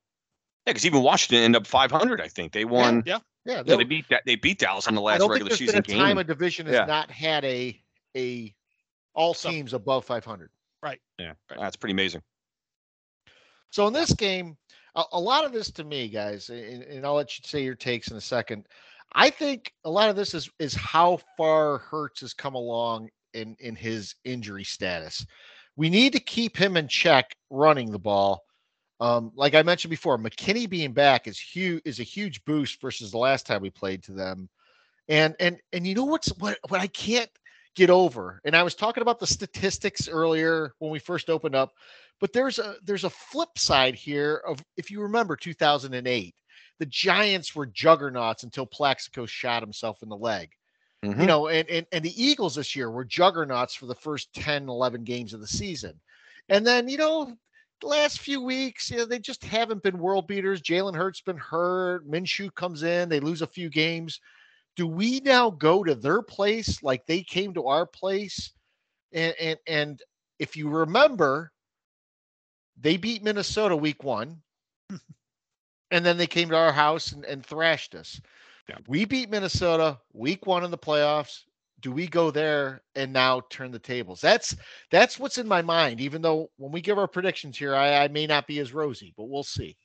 Yeah, because even Washington ended up 500. I think they won. Yeah. Yeah. Yeah, there- they beat that. They beat Dallas on the I last don't regular there's season been a time game. a division has Yeah. not had a a all So- teams above 500. Right. yeah, that's pretty amazing. So in this game, a, a lot of this to me, guys, and, and I'll let you say your takes in a second. I think a lot of this is is how far Hurts has come along in in his injury status. We need to keep him in check running the ball. Um, like I mentioned before, McKinney being back is huge is a huge boost versus the last time we played to them. And and and you know what's what what I can't get over. And I was talking about the statistics earlier when we first opened up, but there's a there's a flip side here of if you remember 2008, the Giants were juggernauts until Plaxico shot himself in the leg. Mhm. You know, and, and and the Eagles this year were juggernauts for the first 10, 11 games of the season. And then, you know, the last few weeks, you know, they just haven't been world beaters. Jalen Hurts been hurt. Minshew comes in, they lose a few games. Do we now go to their place like they came to our place? And and and if you remember, they beat Minnesota week one, and then they came to our house and, and thrashed us. Yeah. We beat Minnesota week one in the playoffs. Do we go there and now turn the tables? That's that's what's in my mind. Even though when we give our predictions here, I, I may not be as rosy, but we'll see.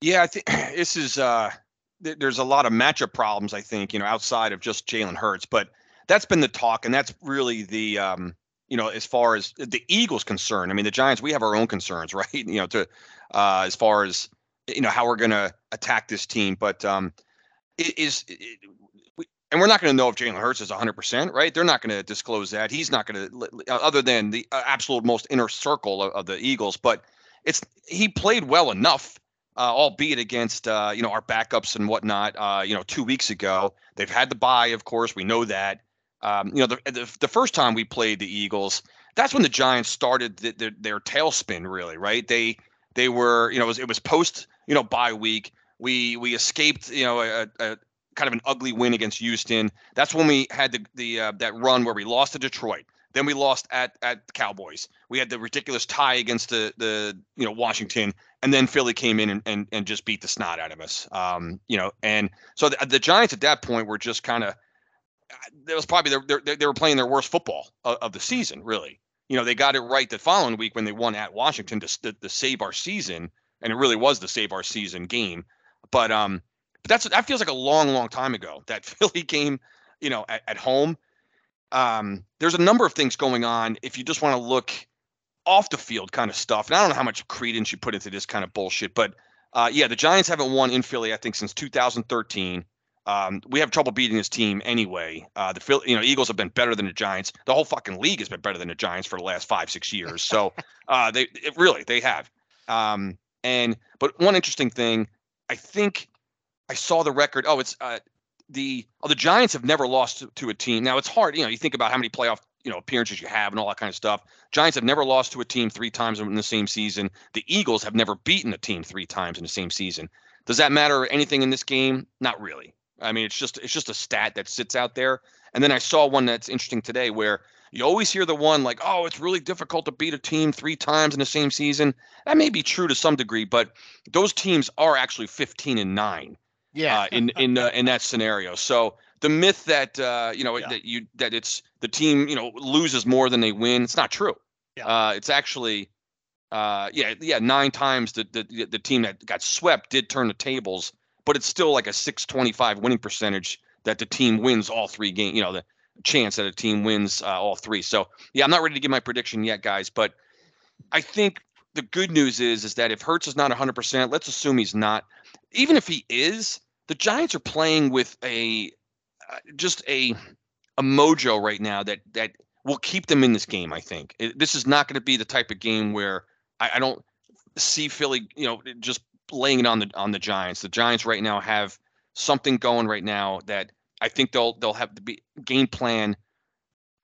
Yeah, I think this is uh th- there's a lot of matchup problems, I think, you know, outside of just Jalen Hurts, but that's been the talk, and that's really the um, you know, as far as the Eagles concerned. I mean, the Giants, we have our own concerns, right? You know, to uh as far as you know how we're gonna attack this team, but um it is it, we, and we're not going to know if Jalen Hurts is 100%, right? They're not going to disclose that. He's not going to, other than the uh, absolute most inner circle of, of the Eagles. But it's he played well enough uh, albeit against uh, you know our backups and whatnot. Uh, you know, two weeks ago they've had the bye, of course, we know that. Um, you know, the, the the first time we played the Eagles, that's when the Giants started the, their their tailspin, really, right? They they were you know it was, it was post you know bye week. We we escaped you know a, a kind of an ugly win against Houston. That's when we had the the uh, that run where we lost to Detroit. Then we lost at at the Cowboys. We had the ridiculous tie against the the you know Washington, and then Philly came in and and, and just beat the snot out of us. Um, you know, and so the, the Giants at that point were just kind of that was probably their, their, they were playing their worst football of, of the season, really. You know, they got it right the following week when they won at Washington to, to, to save our season, and it really was the save our season game. But um, but that's that feels like a long, long time ago. That Philly game, you know, at, at home. Um, there's a number of things going on. If you just want to look off the field kind of stuff, and I don't know how much credence you put into this kind of bullshit, but uh, yeah, the Giants haven't won in Philly, I think, since 2013. Um, we have trouble beating this team anyway. Uh, the you know, Eagles have been better than the Giants. The whole fucking league has been better than the Giants for the last five, six years. So, uh, they it, really they have. Um, and but one interesting thing, I think I saw the record. Oh, it's uh, the oh, the Giants have never lost to, to, a team. Now it's hard, you know. You think about how many playoff you know appearances you have and all that kind of stuff. Giants have never lost to a team three times in the same season. The Eagles have never beaten a team three times in the same season. Does that matter anything in this game? Not really. I mean, it's just it's just a stat that sits out there. And then I saw one that's interesting today where you always hear the one like, "Oh, it's really difficult to beat a team three times in the same season." That may be true to some degree, but those teams are actually 15 and 9. Yeah. Uh, in in uh, in that scenario. So the myth that uh, you know yeah. that you that it's the team, you know, loses more than they win, it's not true. Yeah. Uh, it's actually uh, yeah, yeah, nine times the, the the team that got swept did turn the tables but it's still like a 625 winning percentage that the team wins all three games. You know, the chance that a team wins uh, all three. So yeah, I'm not ready to give my prediction yet, guys. But I think the good news is is that if Hurts is not 100, percent let's assume he's not. Even if he is, the Giants are playing with a just a a mojo right now that that will keep them in this game. I think it, this is not going to be the type of game where I, I don't see Philly, you know, just laying it on the on the Giants. The Giants right now have something going right now that I think they'll they'll have to be game plan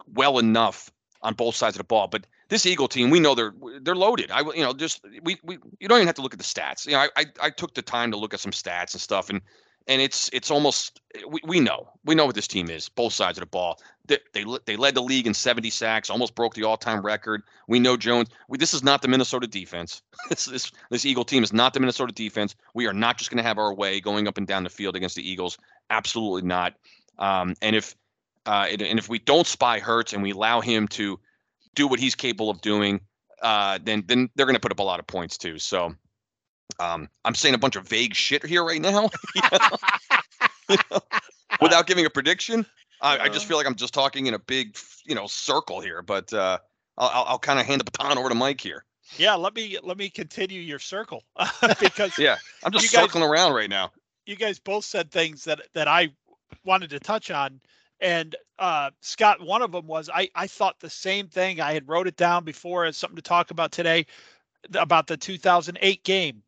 well enough on both sides of the ball. But this Eagle team, we know they're they're loaded. I you know just we we you don't even have to look at the stats. You know, I I, I took the time to look at some stats and stuff, and and it's it's almost we, we know we know what this team is both sides of the ball. They, they they led the league in 70 sacks almost broke the all-time record. We know jones we, this is not the minnesota defense. This, this this eagle team is not the minnesota defense. We are not just going to have our way going up and down the field against the eagles. Absolutely not. Um, and if uh, and, and if we don't spy hurts and we allow him to do what he's capable of doing uh, then then they're going to put up a lot of points too. So um, I'm saying a bunch of vague shit here right now, you know, without giving a prediction. I, I, just feel like I'm just talking in a big, you know, circle here. But uh, I'll, I'll kind of hand the baton over to Mike here. Yeah, let me let me continue your circle because yeah, I'm just circling guys, around right now. You guys both said things that that I wanted to touch on, and uh, Scott, one of them was I I thought the same thing. I had wrote it down before as something to talk about today about the 2008 game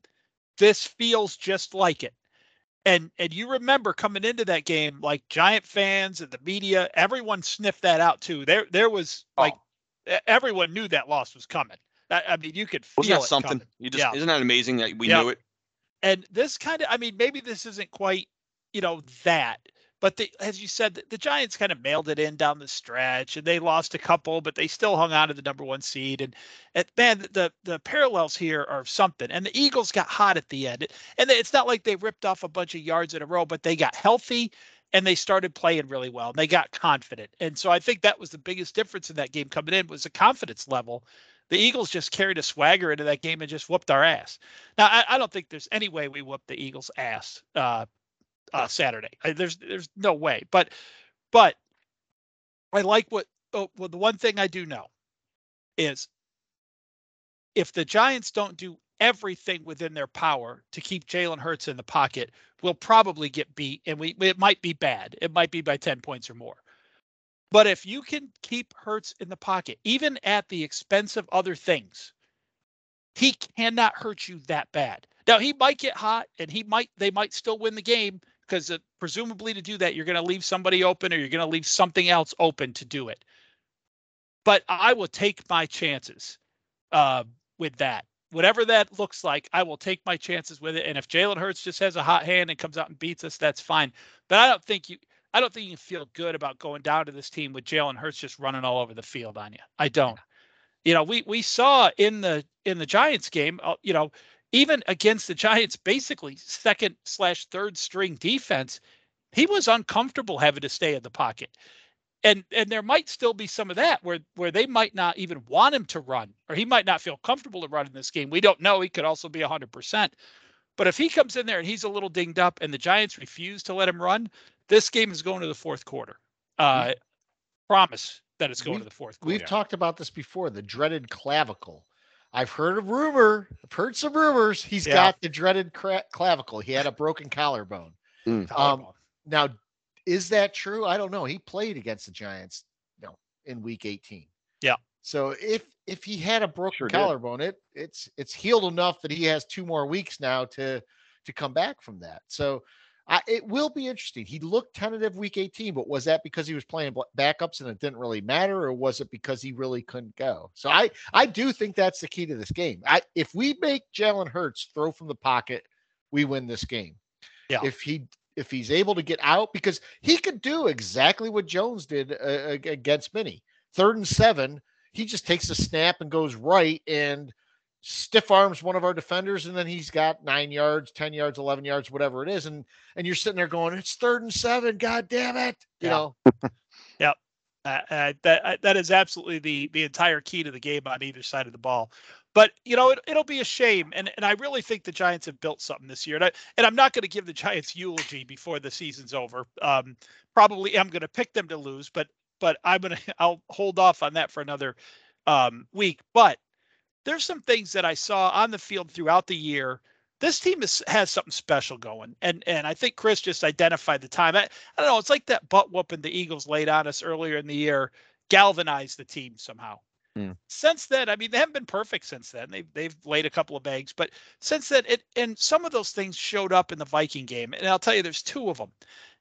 this feels just like it. And and you remember coming into that game, like Giant fans and the media, everyone sniffed that out too. There there was oh. like oh. everyone knew that loss was coming. I, I mean, you could feel Wasn't that something. Coming. You just yeah. isn't that amazing that we yeah. knew it. And this kind of, I mean, maybe this isn't quite, you know, that, but the, as you said, the, the, Giants kind of mailed it in down the stretch, and they lost a couple, but they still hung on to the number one seed. And, and man, the the parallels here are something. And the Eagles got hot at the end, and it's not like they ripped off a bunch of yards in a row, but they got healthy and they started playing really well. And they got confident, and so I think that was the biggest difference in that game coming in was the confidence level. The Eagles just carried a swagger into that game and just whooped our ass. Now, I, I don't think there's any way we whooped the Eagles' ass uh, uh, Saturday. I, there's there's no way. But but I like what oh, well the one thing I do know is if the Giants don't do everything within their power to keep Jalen Hurts in the pocket, we'll probably get beat, and we it might be bad. It might be by ten points or more. But if you can keep Hurts in the pocket, even at the expense of other things, he cannot hurt you that bad. Now he might get hot, and he might they might still win the game because presumably to do that, you're going to leave somebody open or you're going to leave something else open to do it. But I will take my chances uh, with that. Whatever that looks like, I will take my chances with it. And if Jalen Hurts just has a hot hand and comes out and beats us, that's fine. But I don't think you. I don't think you feel good about going down to this team with Jalen Hurts just running all over the field on you. I don't. You know, we we saw in the in the Giants game, uh, you know, even against the Giants, basically second slash third string defense, he was uncomfortable having to stay in the pocket. And and there might still be some of that where where they might not even want him to run, or he might not feel comfortable to run in this game. We don't know. He could also be hundred percent. But if he comes in there and he's a little dinged up and the Giants refuse to let him run, this game is going to the fourth quarter. Uh. Promise that it's going we, to the fourth quarter. We've talked about this before, the dreaded clavicle I've heard a rumor. I've heard some rumors. He's Yeah. got the dreaded cra- clavicle. He had a broken collarbone. Um, Collarbone. now, is that true? I don't know. He played against the Giants, you know, in Week 18. Yeah. So if if he had a broken Sure did. collarbone, it it's it's healed enough that he has two more weeks now to to come back from that. So I, it will be interesting. He looked tentative Week 18, but was that because he was playing backups and it didn't really matter, or was it because he really couldn't go? So I I do think that's the key to this game. I if we make Jalen Hurts throw from the pocket, we win this game. Yeah. If he if he's able to get out, because he could do exactly what Jones did uh, against Minnie. Third and seven, he just takes a snap and goes right and stiff arms one of our defenders, and then he's got nine yards, ten yards, eleven yards, whatever it is, and and you're sitting there going, "It's third and seven, god damn it!" You Yeah. know, Uh, uh, that uh, that is absolutely the the entire key to the game on either side of the ball. But you know, it, it'll be a shame, and and I really think the Giants have built something this year. And I and I'm not going to give the Giants eulogy before the season's over. Um, probably I'm going to pick them to lose, but but I'm gonna I'll hold off on that for another um, week. But there's some things that I saw on the field throughout the year. This team is, has something special going, and and I think Chris just identified the time. I, I don't know. It's like that butt whooping the Eagles laid on us earlier in the year galvanized the team somehow. Hmm. Since then, I mean, they haven't been perfect since then. They've they've laid a couple of eggs, but since then, it and some of those things showed up in the Viking game. And I'll tell you, there's two of them.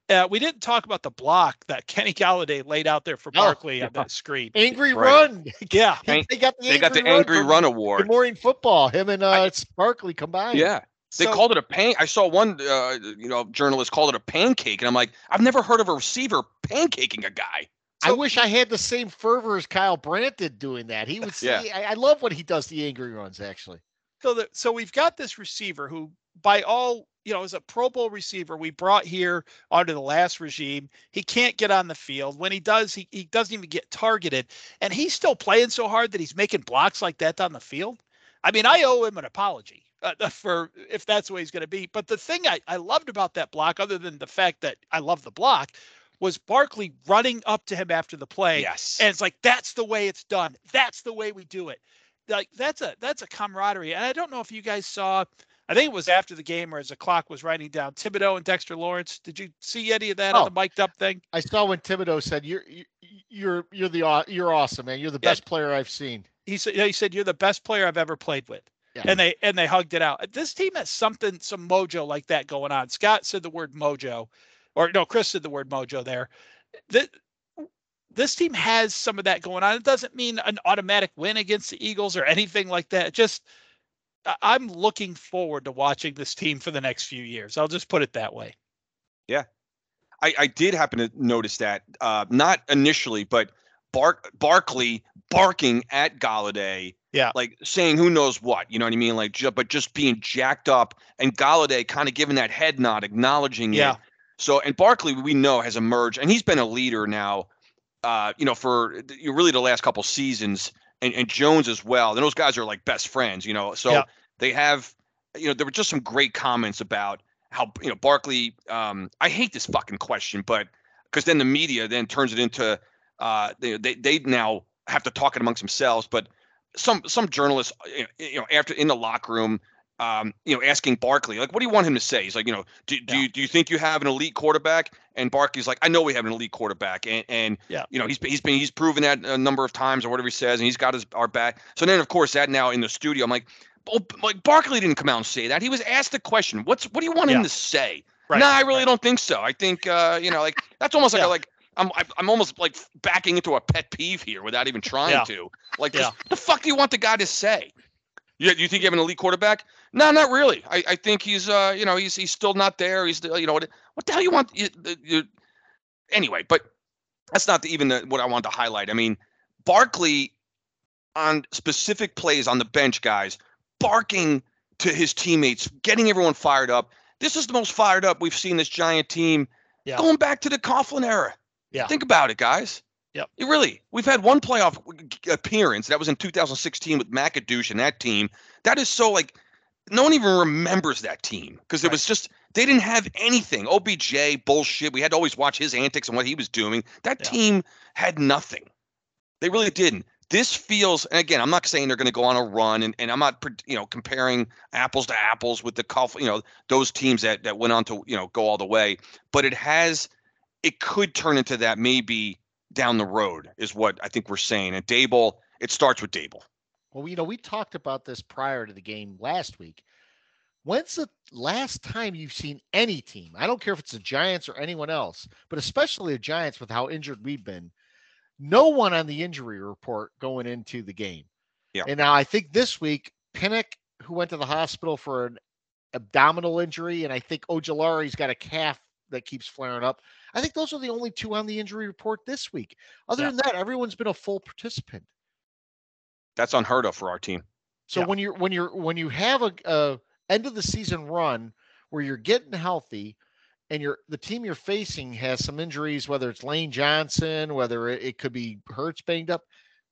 Uh, we didn't talk about the block that Kenny Golladay laid out there for Oh, Barkley on that screen. angry Right. run. Yeah, They got the They got the run angry from run Good award. morning football. Him and uh, I- Sparkley combined. Yeah. They So- called it a pan. I saw one, uh, you know, journalist called it a pancake, and I'm like, I've never heard of a receiver pancaking a guy. I wish I had the same fervor as Kyle Brandt did doing that. He would Yeah. say, I, I love when he does the angry runs. Actually, So the so we've got this receiver who, by all you know, as a Pro Bowl receiver we brought here under the last regime. He can't get on the field. When he does, he, he doesn't even get targeted. And he's still playing so hard that he's making blocks like that on the field. I mean, I owe him an apology uh, for if that's the way he's going to be. But the thing I, I loved about that block, other than the fact that I love the block, was Barkley running up to him after the play. Yes. And it's like that's the way it's done. That's the way we do it. Like that's a that's a camaraderie. And I don't know if you guys saw. I think it was after the game or as the clock was writing down. Thibodeaux and Dexter Lawrence. Did you see any of that Oh. on the mic'd up thing? I saw when Thibodeaux said, "You're you- you're you're the you're awesome, man. You're the Yeah. best player I've seen." He said he said you're the best player I've ever played with. Yeah. And they and they hugged it out. This team has something, some mojo like that going on. Scott said the word mojo, or no, Chris said the word mojo there. This, this team has some of that going on. It doesn't mean an automatic win against the Eagles or anything like that. Just I'm looking forward to watching this team for the next few years. I'll just put it that way. I, I did happen to notice that, uh, not initially, but Bark Barkley barking at Golladay, Yeah. like saying who knows what, you know what I mean? Like, ju- but just being jacked up, and Golladay kind of giving that head nod, acknowledging Yeah. it. So, and Barkley, we know has emerged, and he's been a leader now, uh, you know, for really the last couple seasons, and, and Jones as well. And those guys are like best friends, you know. So Yeah. they have, you know, there were just some great comments about how you know Barkley. Um, I hate this fucking question, but because then the media then turns it into uh, they, they they now have to talk it amongst themselves. But some some journalists, you know, you know, after in the locker room, um, you know, asking Barkley like, what do you want him to say? He's like, you know, do, do Yeah. you do you think you have an elite quarterback? And Barkley's like, I know we have an elite quarterback, and and Yeah. you know, he's been he's been he's proven that a number of times or whatever he says, and he's got his our back. So then of course that now in the studio, I'm like. Oh, like Barkley didn't come out and say that. He was asked the question. What's what do you want him to say? Right. No, I really right. don't think so. I think uh, you know, like that's almost like Yeah. a, like I'm I'm I'm almost like backing into a pet peeve here without even trying Yeah. to. Like, Yeah. the fuck do you want the guy to say? You, you think you have an elite quarterback? No, not really. I, I think he's uh you know he's he's still not there. He's still, you know what what the hell you want? You, you, anyway, but that's not the, even the, what I wanted to highlight. I mean, Barkley on specific plays on the bench, guys, barking to his teammates, getting everyone fired up. This is the most fired up we've seen this giant team Yeah. going back to the Coughlin era. Yeah. Think about it, guys. It really, we've had one playoff appearance. That was in 2016 with McAdoosh and that team. That is so like, no one even remembers that team because it Right. was just they didn't have anything. OBJ bullshit. We had to always watch his antics and what he was doing. That Yeah. team had nothing. They really didn't. this feels and again i'm not saying they're going to go on a run and, and i'm not you know comparing apples to apples with the you know those teams that that went on to you know go all the way but it has it could turn into that maybe down the road is what i think we're saying and Daboll, it starts with Daboll. well you know we talked about this prior to the game last week when's the last time you've seen any team i don't care if it's the giants or anyone else but especially the giants with how injured we've been no one on the injury report going into the game. Yeah. And now I think this week, Pinnock, who went to the hospital for an abdominal injury, and I think Ojulari's got a calf that keeps flaring up. I think those are the only two on the injury report this week. Other yeah. than that, everyone's been a full participant. That's unheard of for our team. So yeah. when you're when you're when you have a, a end of the season run where you're getting healthy, and you're the team you're facing has some injuries, whether it's Lane Johnson, whether it, it could be Hurts banged up,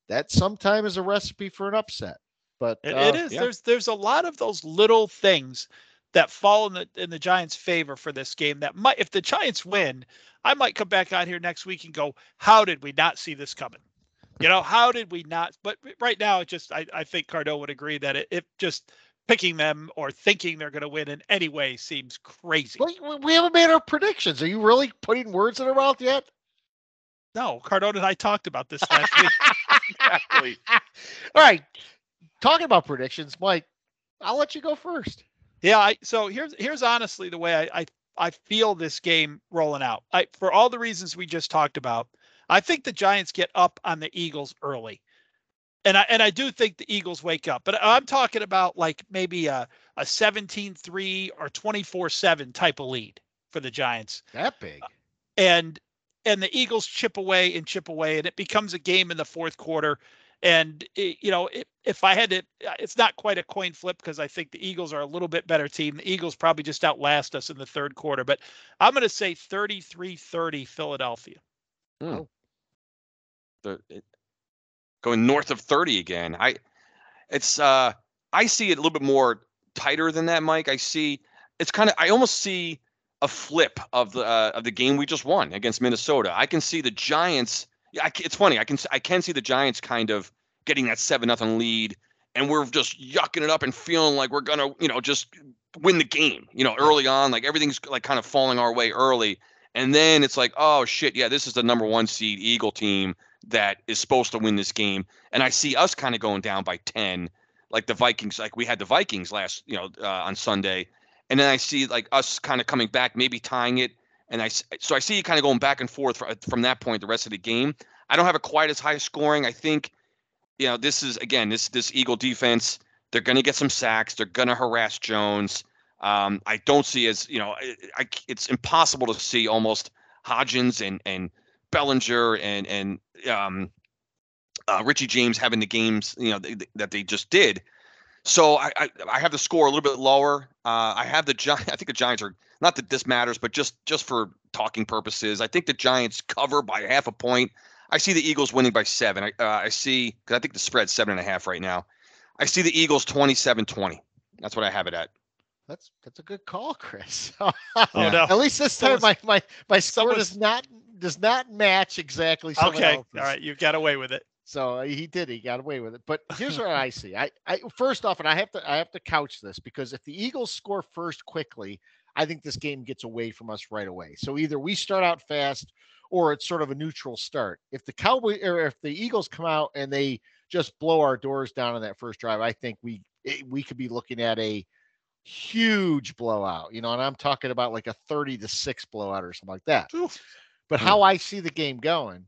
that sometimes is a recipe for an upset. But it, uh, it is. Yeah. There's there's a lot of those little things that fall in the in the Giants' favor for this game. That might, if the Giants win, I might come back out here next week and go, "How did we not see this coming?" You know, how did we not? But right now, it just I, I think Cardone would agree that it, it just picking them or thinking they're going to win in any way seems crazy. Well, we haven't made our predictions. Are you really putting words in our mouth yet? No, Cardone and I talked about this last week. exactly. All right. Talking about predictions, Mike, I'll let you go first. Yeah, I, so here's here's honestly the way I, I I feel this game rolling out. I for all the reasons we just talked about, I think the Giants get up on the Eagles early and I and I do think the Eagles wake up, but I'm talking about like maybe a a 17-3 or 24-7 type of lead for the Giants. That big. And and the Eagles chip away and chip away, and it becomes a game in the fourth quarter. And it, you know, it, if I had to, it's not quite a coin flip because I think the Eagles are a little bit better team. The Eagles probably just outlast us in the third quarter, but I'm going to say 33-30 Philadelphia. Hmm. The, it, going north of 30 again. I it's uh I see it a little bit more tighter than that, Mike. I see it's kind of I almost see a flip of the uh, of the game we just won against Minnesota. I can see the Giants. Yeah, it's funny. I can I can see the Giants kind of getting that seven nothing lead, and we're just yucking it up and feeling like we're gonna you know just win the game. You know, early on, like everything's like kind of falling our way early, and then it's like, oh shit, yeah, this is the number one seed Eagle team that is supposed to win this game, and I see us kind of going down by ten, like the Vikings, like we had the Vikings last, you know, uh, on Sunday, and then I see like us kind of coming back, maybe tying it, and I so I see you kind of going back and forth from that point the rest of the game. I don't have it quite as high scoring. I think, you know, this is again this this Eagle defense. They're going to get some sacks. They're going to harass Jones. Um, I don't see as you know, I, I, it's impossible to see almost Hodgins and and Bellinger and and um, uh, Richie James having the games you know they, that they just did. So I, I, I have the score a little bit lower. Uh, I have the Giants. I think the Giants are not that this matters, but just just for talking purposes, I think the Giants cover by half a point. I see the Eagles winning by seven. I uh, I see because I think the spread's seven and a half right now. I see the Eagles 27-20. That's what I have it at. That's that's a good call, Chris. oh, no. At least this time my my my score does not does not match exactly. Okay, else's. all right, you got away with it. So uh, he did. He got away with it. But here's what I see. I, I first off, and I have to I have to couch this because if the Eagles score first quickly, I think this game gets away from us right away. So either we start out fast or it's sort of a neutral start. If the Cowboy or if the Eagles come out and they just blow our doors down on that first drive, I think we eh, we could be looking at a huge blowout, you know, and I'm talking about like a 30 to 6 blowout or something like that. Oof. But hmm. how I see the game going,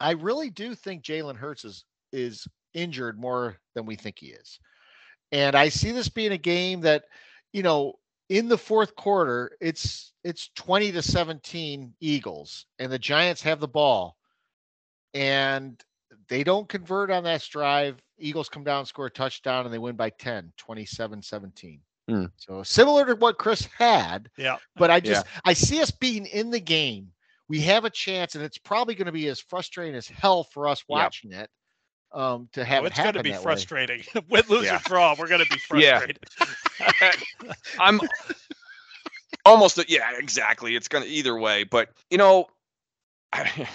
I really do think Jalen Hurts is is injured more than we think he is. And I see this being a game that, you know, in the fourth quarter, it's it's 20 to 17 Eagles and the Giants have the ball. And they don't convert on that drive. Eagles come down, score a touchdown, and they win by 10, 27 17. Mm. So similar to what Chris had. Yeah. But I just yeah. I see us being in the game. We have a chance, and it's probably going to be as frustrating as hell for us watching yep. it. Um, to have oh, it. It's going to be frustrating. With lose yeah. or draw, we're going to be frustrated. Yeah. I'm almost yeah, exactly. It's going to either way, but you know, I,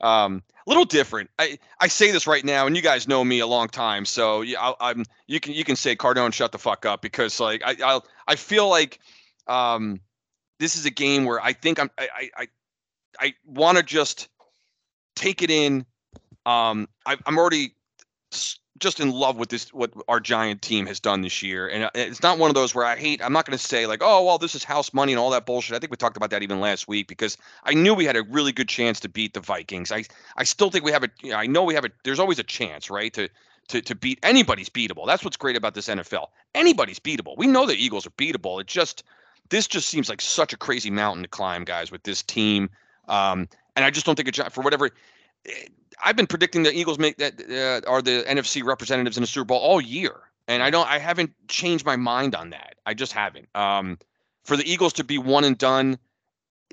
Um, a little different. I, I say this right now, and you guys know me a long time, so yeah, I, am you can you can say Cardone, shut the fuck up because like I I I feel like um this is a game where I think I'm I I I want to just take it in. Um, I, I'm already just in love with this what our giant team has done this year. And uh, it's not one of those where i hate i'm not going to say like oh well this is house money and all that bullshit. I think we talked about that even last week because i knew we had a really good chance to beat the vikings. I i still think we have a you know, i know we have a there's always a chance right to to, to beat anybody's beatable. That's what's great about this nfl anybody's beatable. We know the eagles are beatable. It just this just seems like such a crazy mountain to climb guys with this team. Um and i just don't think it for whatever I've been predicting the Eagles make that uh, are the NFC representatives in the Super Bowl all year, and I don't. I haven't changed my mind on that. I just haven't. Um, for the Eagles to be one and done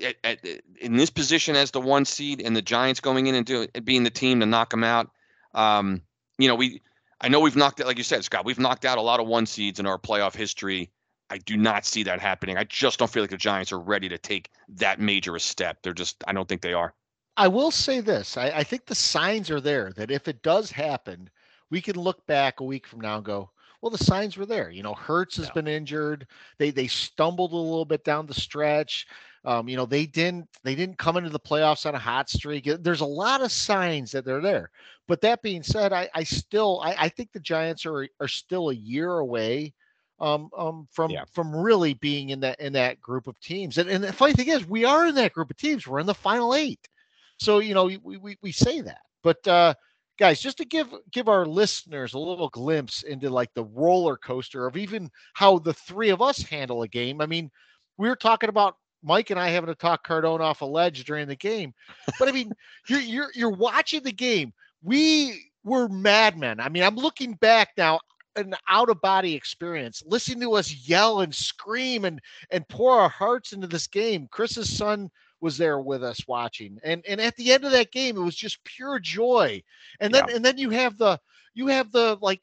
at, at, in this position as the one seed, and the Giants going in and doing being the team to knock them out. Um, you know, we. I know we've knocked out, like you said, Scott. We've knocked out a lot of one seeds in our playoff history. I do not see that happening. I just don't feel like the Giants are ready to take that major a step. They're just. I don't think they are. I will say this. I, I, think the signs are there that if it does happen, we can look back a week from now and go, well, the signs were there. You know, Hurts has yeah. been injured. They they stumbled a little bit down the stretch. Um, you know, they didn't they didn't come into the playoffs on a hot streak. There's a lot of signs that they're there. But that being said, I, I still I, I think the Giants are are still a year away um, um, from yeah. from really being in that in that group of teams. And, and the funny thing is, we are in that group of teams. We're in the final eight. So you know, we we, we say that, but uh, guys, just to give give our listeners a little glimpse into like the roller coaster of even how the three of us handle a game. I mean, we were talking about Mike and I having to talk Cardone off a ledge during the game, but I mean, you're you're you're watching the game. We were madmen. I mean, I'm looking back now an out of body experience listening to us yell and scream and and pour our hearts into this game chris's son was there with us watching. And and at the end of that game, it was just pure joy. And then yeah. and then you have the you have the like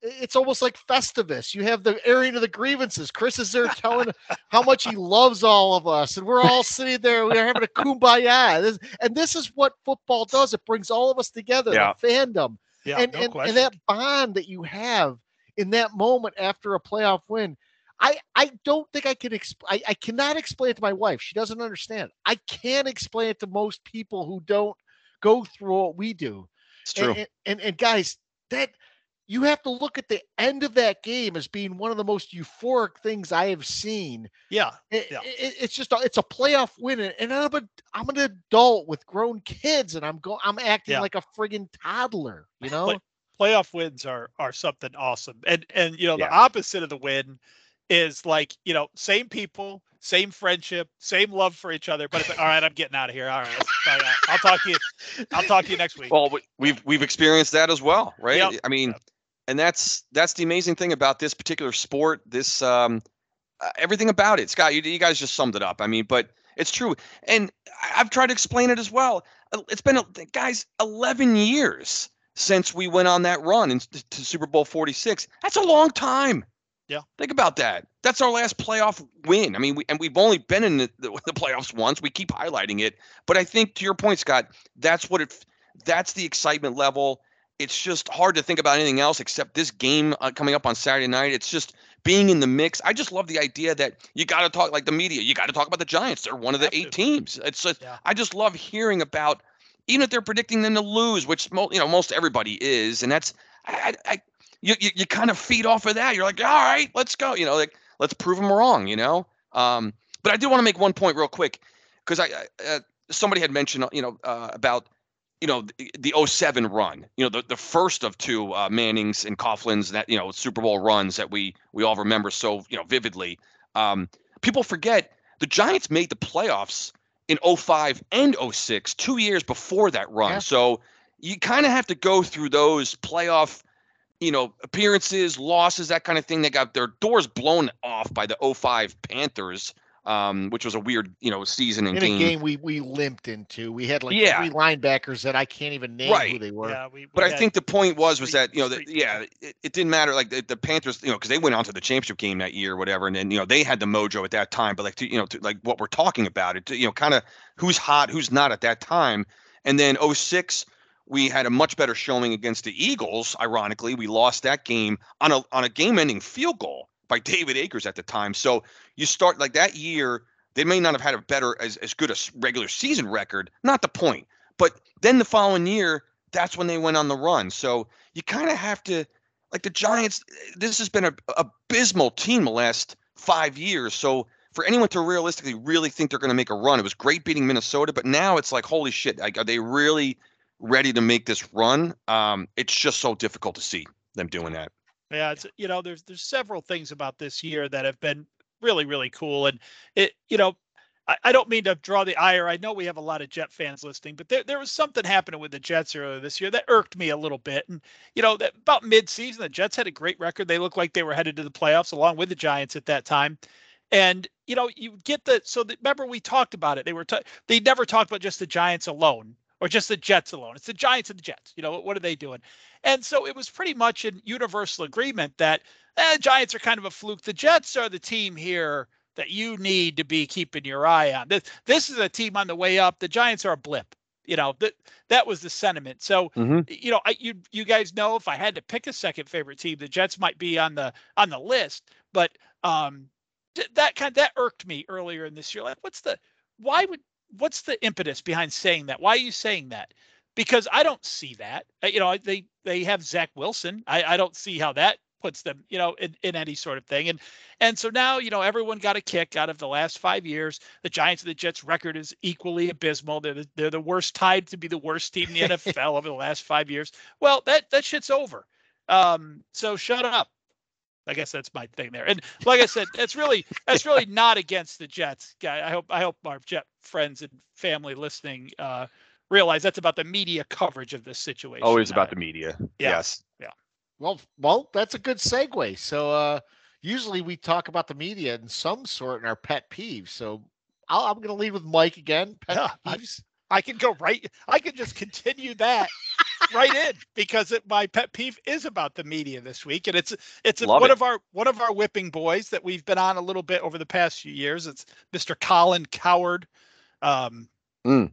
it's almost like Festivus. You have the airing of the grievances. Chris is there telling how much he loves all of us, and we're all sitting there. We're having a kumbaya. This, and this is what football does. It brings all of us together. Yeah. The fandom. Yeah, and, no and, and that bond that you have in that moment after a playoff win I I don't think I can exp- I, I cannot explain it to my wife. She doesn't understand. I can't explain it to most people who don't go through what we do. It's true. And, and, and guys, that you have to look at the end of that game as being one of the most euphoric things I have seen. Yeah, it, yeah. It, it's just a, it's a playoff win, and I'm a I'm an adult with grown kids, and I'm going I'm acting yeah. like a friggin' toddler. You know, Play, playoff wins are are something awesome, and and you know yeah. the opposite of the win is like you know same people same friendship same love for each other but it's like all right i'm getting out of here all right i'll talk to you i'll talk to you next week. Well we've we've experienced that as well right? Yep. i mean yep. and that's that's the amazing thing about this particular sport this um uh, everything about it. Scott you, you guys just summed it up i mean but it's true. And i've tried to explain it as well. Uh, it's been guys 11 years since we went on that run into super bowl 46 that's a long time yeah. Think about that. That's our last playoff win. I mean, we, and we've only been in the, the, the, playoffs once. We keep highlighting it, but I think to your point, Scott, that's what it. That's the excitement level. It's just hard to think about anything else except this game uh, coming up on Saturday night. It's just being in the mix. I just love the idea that you got to talk like the media. You got to talk about the Giants. They're one of the eight teams. It's just, yeah. I just love hearing about even if they're predicting them to lose, which you know most everybody is, and that's I, I you, you, you kind of feed off of that. You're like, all right, let's go. You know, like let's prove them wrong. You know. Um, but I do want to make one point real quick because I, uh, somebody had mentioned you know uh, about you know the, the 07 run. You know the, the first of two uh, Mannings and Coughlin's that you know Super Bowl runs that we we all remember so you know vividly. Um, people forget the Giants made the playoffs in 05 and 06, two years before that run. Yeah. So you kind of have to go through those playoff you know, appearances, losses, that kind of thing. They got their doors blown off by the 05 Panthers, um, which was a weird, you know, season and in game. a game we we limped into. We had like yeah. three linebackers that I can't even name right. who they were. Yeah, we, we but I think the point was was that you know that yeah, it, it, didn't matter like the, the Panthers, you know, because they went on to the championship game that year, or whatever, and then you know they had the mojo at that time. But like to, you know, to, like what we're talking about, it, you know, kind of who's hot, who's not at that time. And then 06, we had a much better showing against the Eagles. Ironically, we lost that game on a on a game-ending field goal by David Akers at the time. So you start like that year, they may not have had a better as, as good a regular season record, not the point. But then the following year, that's when they went on the run. So you kind of have to like the Giants, this has been a, abysmal team the last five years. So for anyone to realistically really think they're going to make a run, it was great beating Minnesota, but now it's like, holy shit, like, are they really ready to make this run? Um, it's just so difficult to see them doing that. Yeah, it's you know, there's there's several things about this year that have been really really cool, and it you know I, I don't mean to draw the ire. I know we have a lot of Jet fans listening, but there, there was something happening with the Jets earlier this year that irked me a little bit. And, you know, that about mid-season, the Jets had a great record. They looked like they were headed to the playoffs along with the Giants at that time. And, you know, you get the, so the, remember we talked about it. They were, t- they never talked about just the Giants alone or just the Jets alone. It's the Giants and the Jets. You know, what are they doing? And so it was pretty much in universal agreement that eh, Giants are kind of a fluke. The Jets are the team here that you need to be keeping your eye on. This this is a team on the way up. The Giants are a blip. You know that that was the sentiment. So mm-hmm. you know, I, you you guys know if I had to pick a second favorite team, the Jets might be on the on the list. But um, that kind of, that irked me earlier in this year. Like, what's the why would what's the impetus behind saying that? Why are you saying that? Because I don't see that. Uh, you know, they they have Zach Wilson. I I don't see how that puts them, you know, in, in any sort of thing. And and so now, you know, everyone got a kick out of the last five years. The Giants and the Jets record is equally abysmal. They're the, they're the worst, tied to be the worst team in the NFL over the last five years. Well, that that shit's over. Um, so shut up. I guess that's my thing there. And like I said, that's really that's really not against the Jets. Guy. I hope I hope our Jet friends and family listening uh, realize that's about the media coverage of this situation. Always about the media. Yeah. Yes. Yeah. Well, well, that's a good segue. So, uh, usually we talk about the media in some sort in our pet peeves. So, i am going to lead with Mike again. Pet yeah, peeves. I, I can go right. I can just continue that right in because it, my pet peeve is about the media this week, and it's it's Love one it. of our one of our whipping boys that we've been on a little bit over the past few years. It's Mr. Colin Cowherd. Um, mm.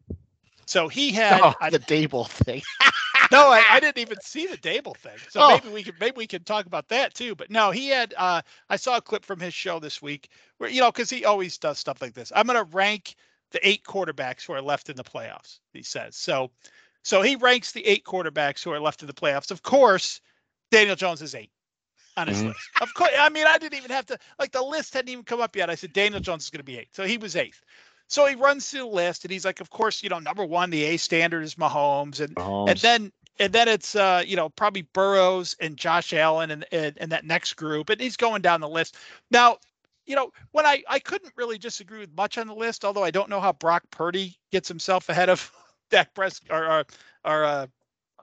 So he had oh, the Daboll thing. no, I, I, didn't even see the Daboll thing. So oh. maybe we can maybe we can talk about that too. But no, he had. Uh, I saw a clip from his show this week where you know because he always does stuff like this. I'm going to rank the eight quarterbacks who are left in the playoffs. He says so. So he ranks the eight quarterbacks who are left in the playoffs. Of course, Daniel Jones is eight on his mm-hmm. list. Of course, I mean I didn't even have to like the list hadn't even come up yet. I said Daniel Jones is going to be eight, so he was eighth. So he runs through the list and he's like, of course, you know, number one, the A standard is Mahomes, and Mahomes. and then and then it's uh, you know probably Burrows and Josh Allen and, and and that next group, and he's going down the list. Now, you know, when I I couldn't really disagree with much on the list, although I don't know how Brock Purdy gets himself ahead of Dak Prescott or our our uh,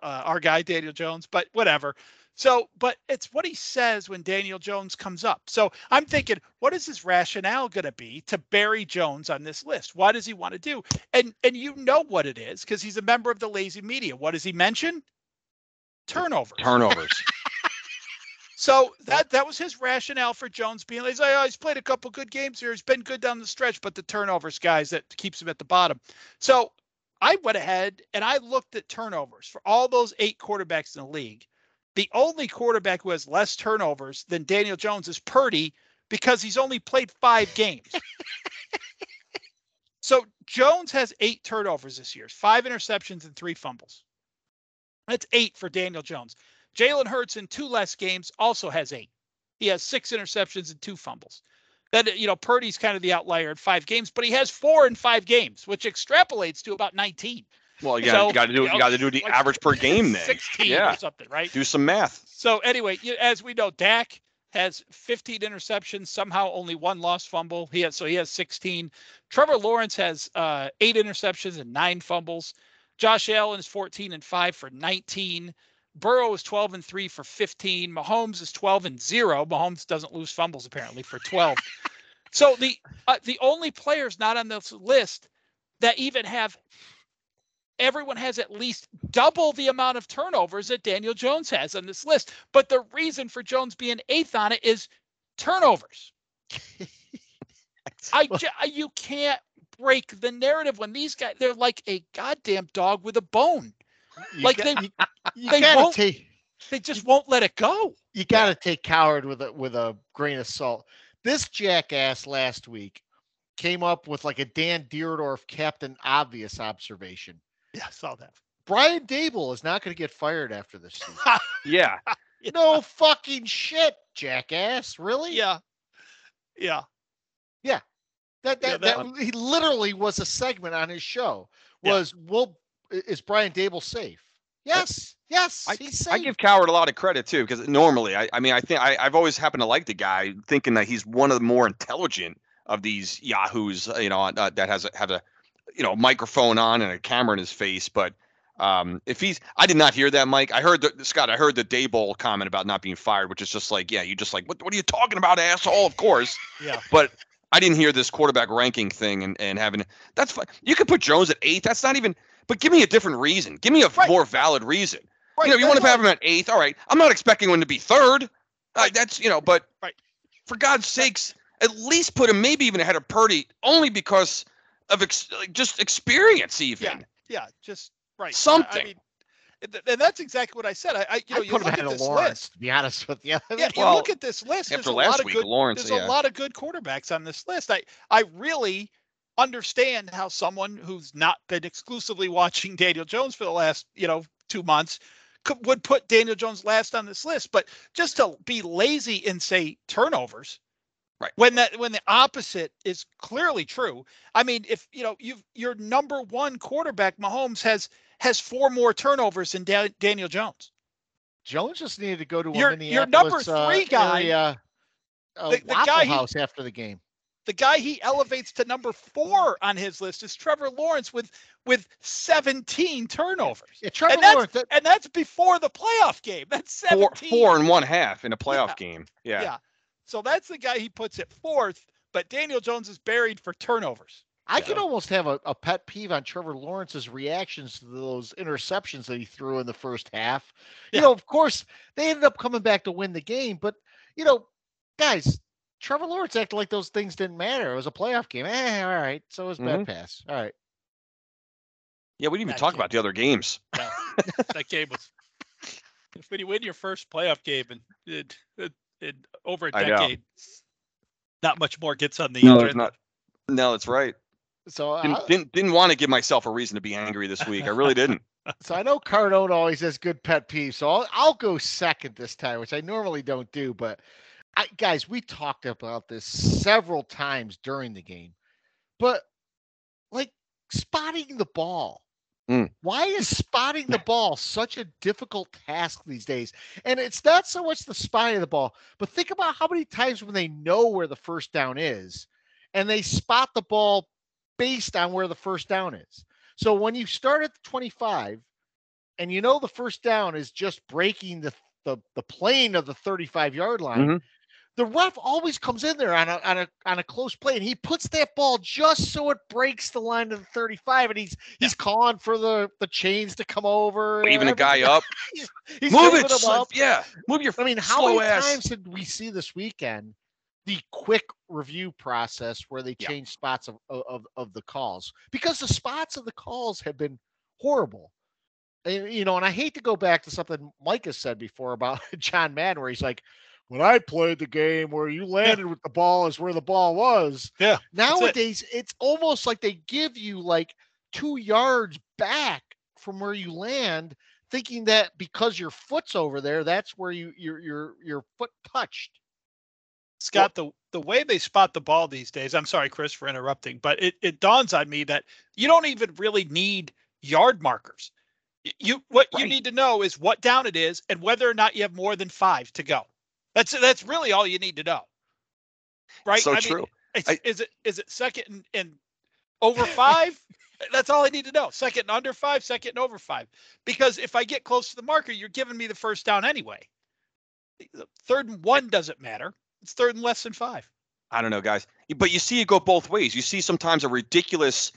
uh, our guy Daniel Jones, but whatever. So, but it's what he says when Daniel Jones comes up. So I'm thinking, what is his rationale going to be to bury Jones on this list? What does he want to do? And and you know what it is because he's a member of the lazy media. What does he mention? Turnovers. Turnovers. so that that was his rationale for Jones being like, oh, he's played a couple good games here. He's been good down the stretch, but the turnovers, guys, that keeps him at the bottom. So I went ahead and I looked at turnovers for all those eight quarterbacks in the league the only quarterback who has less turnovers than Daniel Jones is Purdy because he's only played five games. so Jones has eight turnovers this year, five interceptions and three fumbles. That's eight for Daniel Jones. Jalen Hurts in two less games also has eight. He has six interceptions and two fumbles. Then you know Purdy's kind of the outlier in five games, but he has four in five games, which extrapolates to about 19. Well, yeah, so, you got to do you, know, got to do the like average per game then. 16 yeah. or something, right? Do some math. So anyway, as we know, Dak has 15 interceptions, somehow only one lost fumble. He has so he has 16. Trevor Lawrence has uh, eight interceptions and nine fumbles. Josh Allen is 14 and five for 19. Burrow is 12 and three for 15. Mahomes is 12 and zero. Mahomes doesn't lose fumbles apparently for 12. so the uh, the only players not on this list that even have everyone has at least double the amount of turnovers that Daniel Jones has on this list. But the reason for Jones being eighth on it is turnovers. I you can't break the narrative when these guys they're like a goddamn dog with a bone. You Like got- they you, you they won't- take they just won't let it go. you got to take Cowherd with a with a grain of salt. This jackass last week came up with like a Dan Dierdorf Captain Obvious observation. Yeah, I saw that. Brian Daboll is not going to get fired after this season. Yeah. no fucking shit, jackass. Really? Yeah. Yeah. That Yeah, that, that that he literally was a segment on his show. Yeah. Was will is Brian Daboll safe? Yes. Yes. I- he's safe. I give Cowherd a lot of credit too, because normally, I, I mean, I think I, I've always happened to like the guy, thinking that he's one of the more intelligent of these yahoos, uh, you know, uh, that has a have a, you know, microphone on and a camera in his face. But um, if he's, I did not hear that, Mike. I heard the Scott. I heard the Daboll comment about not being fired, which is just like, yeah, you just like, what, what are you talking about, asshole? Of course, Yeah. but I didn't hear this quarterback ranking thing and and having that's fine. You could put Jones at eighth. That's not even. But give me a different reason. Give me a Right. more valid reason Right. you know, you want to have him at eighth, all right. I'm not expecting him to be third. Uh, that's you know, but Right. for God's sakes, at least put him maybe even ahead of Purdy, only because of ex- just experience, even. Yeah, yeah, just right. I- I Something. mean, and and that's exactly what I said. I, I you know, I'd you put him look ahead at of this Lawrence, list. to be honest with you. Yeah, you Well, look at this list. There's After a lot last of good. Lawrence, There's yeah. a lot of good quarterbacks on this list. I I really understand how someone who's not been exclusively watching Daniel Jones for the last you know two months could, would put Daniel Jones last on this list. But just to be lazy and say turnovers, Right. When that when the opposite is clearly true. I mean, if you know you've your number one quarterback Mahomes has has four more turnovers than Da- Daniel Jones. Jones just needed to go to a Your- your number uh, three guy- area, uh, The- the guy House after the game. The guy he elevates to number four on his list is Trevor Lawrence with with 17 turnovers. Yeah, Trevor and that's- Lawrence. that- And that's before the playoff game. That's Four, 17. four and one half in a playoff Yeah. game. Yeah. Yeah. So that's the guy he puts at fourth, but Daniel Jones is buried for turnovers. I could Yeah. almost have a, a pet peeve on Trevor Lawrence's reactions to those interceptions that he threw in the first half. You know, of course, they ended up coming back to win the game, but you know, guys, Trevor Lawrence acted like those things didn't matter. It was a playoff game. Eh, all right. So it was bad pass. All right. Yeah, we didn't even That talk game. about the other games. Yeah. that game was when you win your first playoff game in, in, in, in over a decade, not much more gets on the No, agenda. there's not. No, that's right. So Didn't, didn't didn't want to give myself a reason to be angry this week. I really didn't. so I know Cardone always has good pet peeves. So I'll, I'll go second this time, which I normally don't do. But I, guys, we talked about this several times during the game. But like spotting the ball. Mm. Why is spotting the ball such a difficult task these days? And it's not so much the spotting of the ball, but think about how many times when they know where the first down is and they spot the ball based on where the first down is. So when you start at the 25 and you know the first down is just breaking the the, the plane of the 35 yard line, Mhm. The ref always comes in there on a on a on a close play and he puts that ball just so it breaks the line of the 35 and he's he's calling for the the chains to come over. Waving a guy up. He's Move it. up. Yeah. Move your I mean, how many ass. times did we see this weekend the quick review process where they Yeah. change spots of, of of the calls because the spots of the calls have been horrible. And, you know, and I hate to go back to something Mike has said before about John Madden, where he's like, "When I played the game, where you landed with the ball is where the ball was." Yeah, that's it. Nowadays, it's almost like they give you like two yards back from where you land, thinking that because your foot's over there, that's where you your your your foot touched. Scott, the the way they spot the ball these days, I'm sorry, Chris, for interrupting, but it, it dawns on me that you don't even really need yard markers. You what you need to know is what down it is and whether or not you have more than five to go. That's that's really all you need to know. Right? So I mean, true. it's- I- is it is it second and, and over five? That's all I need to know. Second and under five, second and over five. Because if I get close to the marker, you're giving me the first down anyway. Third and one doesn't matter. It's third and less than five. I don't know, guys. But you see it go both ways. You see sometimes a ridiculous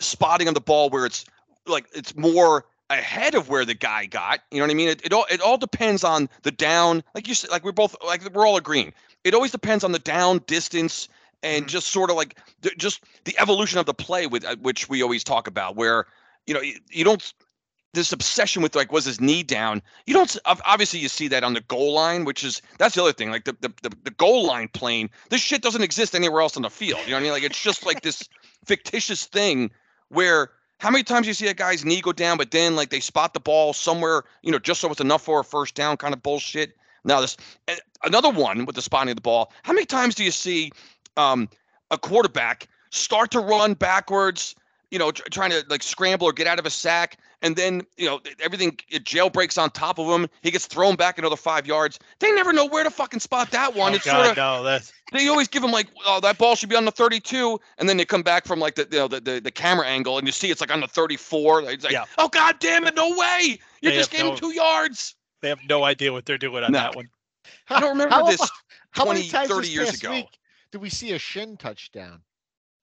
spotting on the ball where it's like it's more ahead of where the guy got. You know what I mean? It, it all it all depends on the down. Like you said, like we're both like we're all agreeing. It always depends on the down distance and Mhm. just sort of like th- just the evolution of the play with uh, which we always talk about, where you know you, you don't this obsession with like was his knee down. You don't obviously you see that on the goal line, which is that's the other thing. Like the the the, the goal line plane, this shit doesn't exist anywhere else on the field. You know what I mean? Like it's just like this fictitious thing where how many times you see a guy's knee go down, but then like they spot the ball somewhere, you know, just so it's enough for a first down kind of bullshit. Now this another one with the spotting of the ball. How many times do you see um, a quarterback start to run backwards, you know, tr- trying to like scramble or get out of a sack, and then you know everything it jailbreaks on top of him. He gets thrown back another five yards. They never know where to fucking spot that one. Oh, it's God, sort of no, that's they always give him like, oh, that ball should be on the 32, and then they come back from like the you know the, the, the camera angle, and you see it's like on the 34. It's like, Yeah. oh god damn it, no way! You They just have gave him two yards. they have no idea what they're doing on No. that one. I don't remember How this about- How 20, many times 30 this years ago. week did we see a shin touchdown?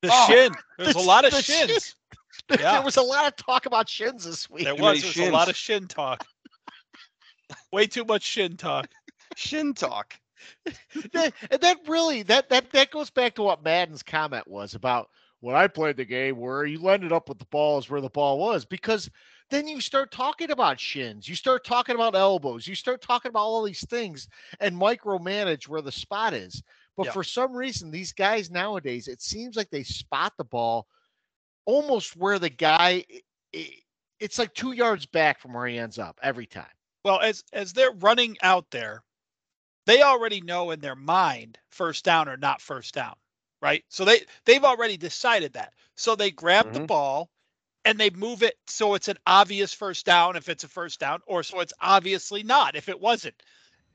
The Oh, shin. There's the- a lot of the shins. shin. Yeah. there was a lot of talk about shins this week. There Too many was. There's a lot of shin talk. Way too much shin talk. Shin talk. that, and that really that that that goes back to what Madden's comment was about when I played the game where you ended up with the ball is where the ball was because then you start talking about shins, you start talking about elbows, you start talking about all these things and micromanage where the spot is. But Yeah. for some reason, these guys nowadays, it seems like they spot the ball almost where the guy. It's like two yards back from where he ends up every time. Well, as as they're running out there, they already know in their mind first down or not first down, right? So they they've already decided that. So they grab the Mhm. ball and they move it so it's an obvious first down if it's a first down, or so it's obviously not if it wasn't.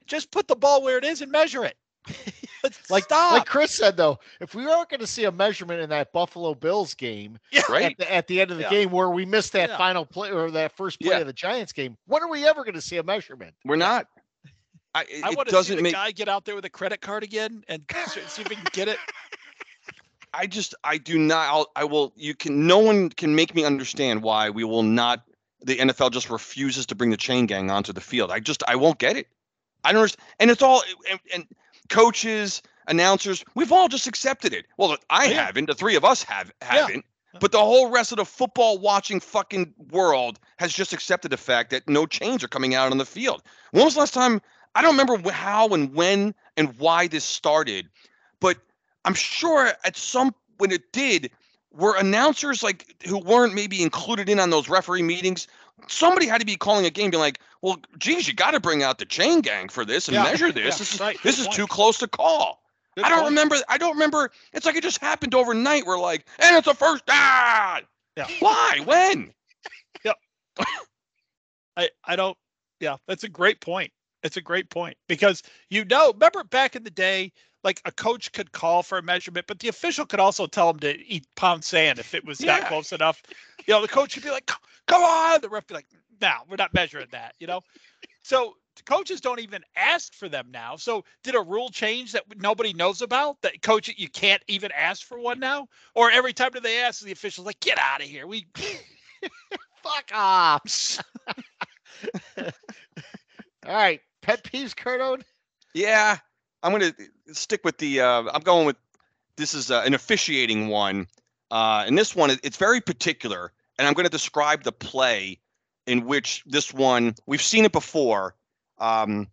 Just put the ball where it is and measure it. Like stop. like Chris said though, if we aren't going to see a measurement in that Buffalo Bills game yeah, Right? at the, at the end of the Yeah. game where we missed that Yeah. final play or that first play Yeah. of the Giants game, when are we ever going to see a measurement? We're not. I, it, I want to see doesn't the make. guy get out there with a credit card again and see if he can get it. I just I do not. I'll, I will. You can. No one can make me understand why we will not. The NFL just refuses to bring the chain gang onto the field. I just I won't get it. I don't understand. And it's all and, and coaches, announcers, we've all just accepted it. Well, I oh, Yeah. haven't. The three of us have haven't. But the whole rest of the football watching fucking world has just accepted the fact that no chains are coming out on the field. When was the last time? I don't remember how and when and why this started, but I'm sure at some when it did, were announcers like who weren't maybe included in on those referee meetings. Somebody had to be calling a game, being like, "Well, geez, you got to bring out the chain gang for this and Yeah, measure this. yeah, this is right, this is point. too close to call." Good I don't point. remember. I don't remember. It's like it just happened overnight. We're like, and it's a first down. Yeah. Why? When? yep. I I don't. Yeah, that's a great point. It's a great point because you know, remember back in the day, like a coach could call for a measurement, but the official could also tell him to eat pound sand if it was not Yeah. close enough. You know, the coach would be like, "Come on!" The ref would be like, "No, we're not measuring that." You know, so coaches don't even ask for them now. So did a rule change that nobody knows about? That coach, you can't even ask for one now, or every time that they ask, the official's like, "Get out of here!" We Fuck off. All right. Pet peeves, Cardone? Yeah, I'm gonna stick with the. Uh, I'm going with. This is uh, an officiating one, uh, and this one it's very particular, and I'm going to describe the play in which this one we've seen it before, um,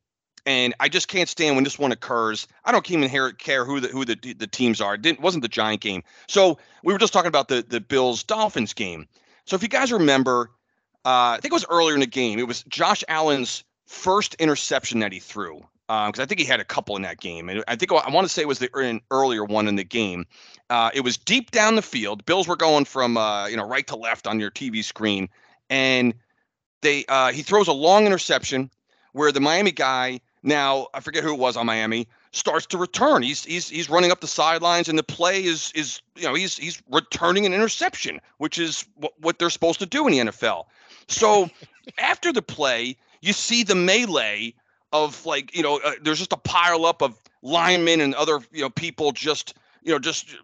and I just can't stand when this one occurs. I don't even care who the who the the teams are. It didn't wasn't the Giant game. So we were just talking about the the Bills Dolphins game. So if you guys remember, uh, I think it was earlier in the game. It was Josh Allen's first interception that he threw because I think he had a couple in that game. And I think I want to say it was the an earlier one in the game. Uh, it was deep down the field. Bills were going from uh, you know right to left on your TV screen, and they uh, he throws a long interception where the Miami guy now I forget who it was on Miami starts to return. He's he's he's running up the sidelines, and the play is is you know he's he's returning an interception, which is what, what they're supposed to do in the NFL. So after the play, you see the melee of like you know uh, there's just a pile up of linemen and other you know people just you know just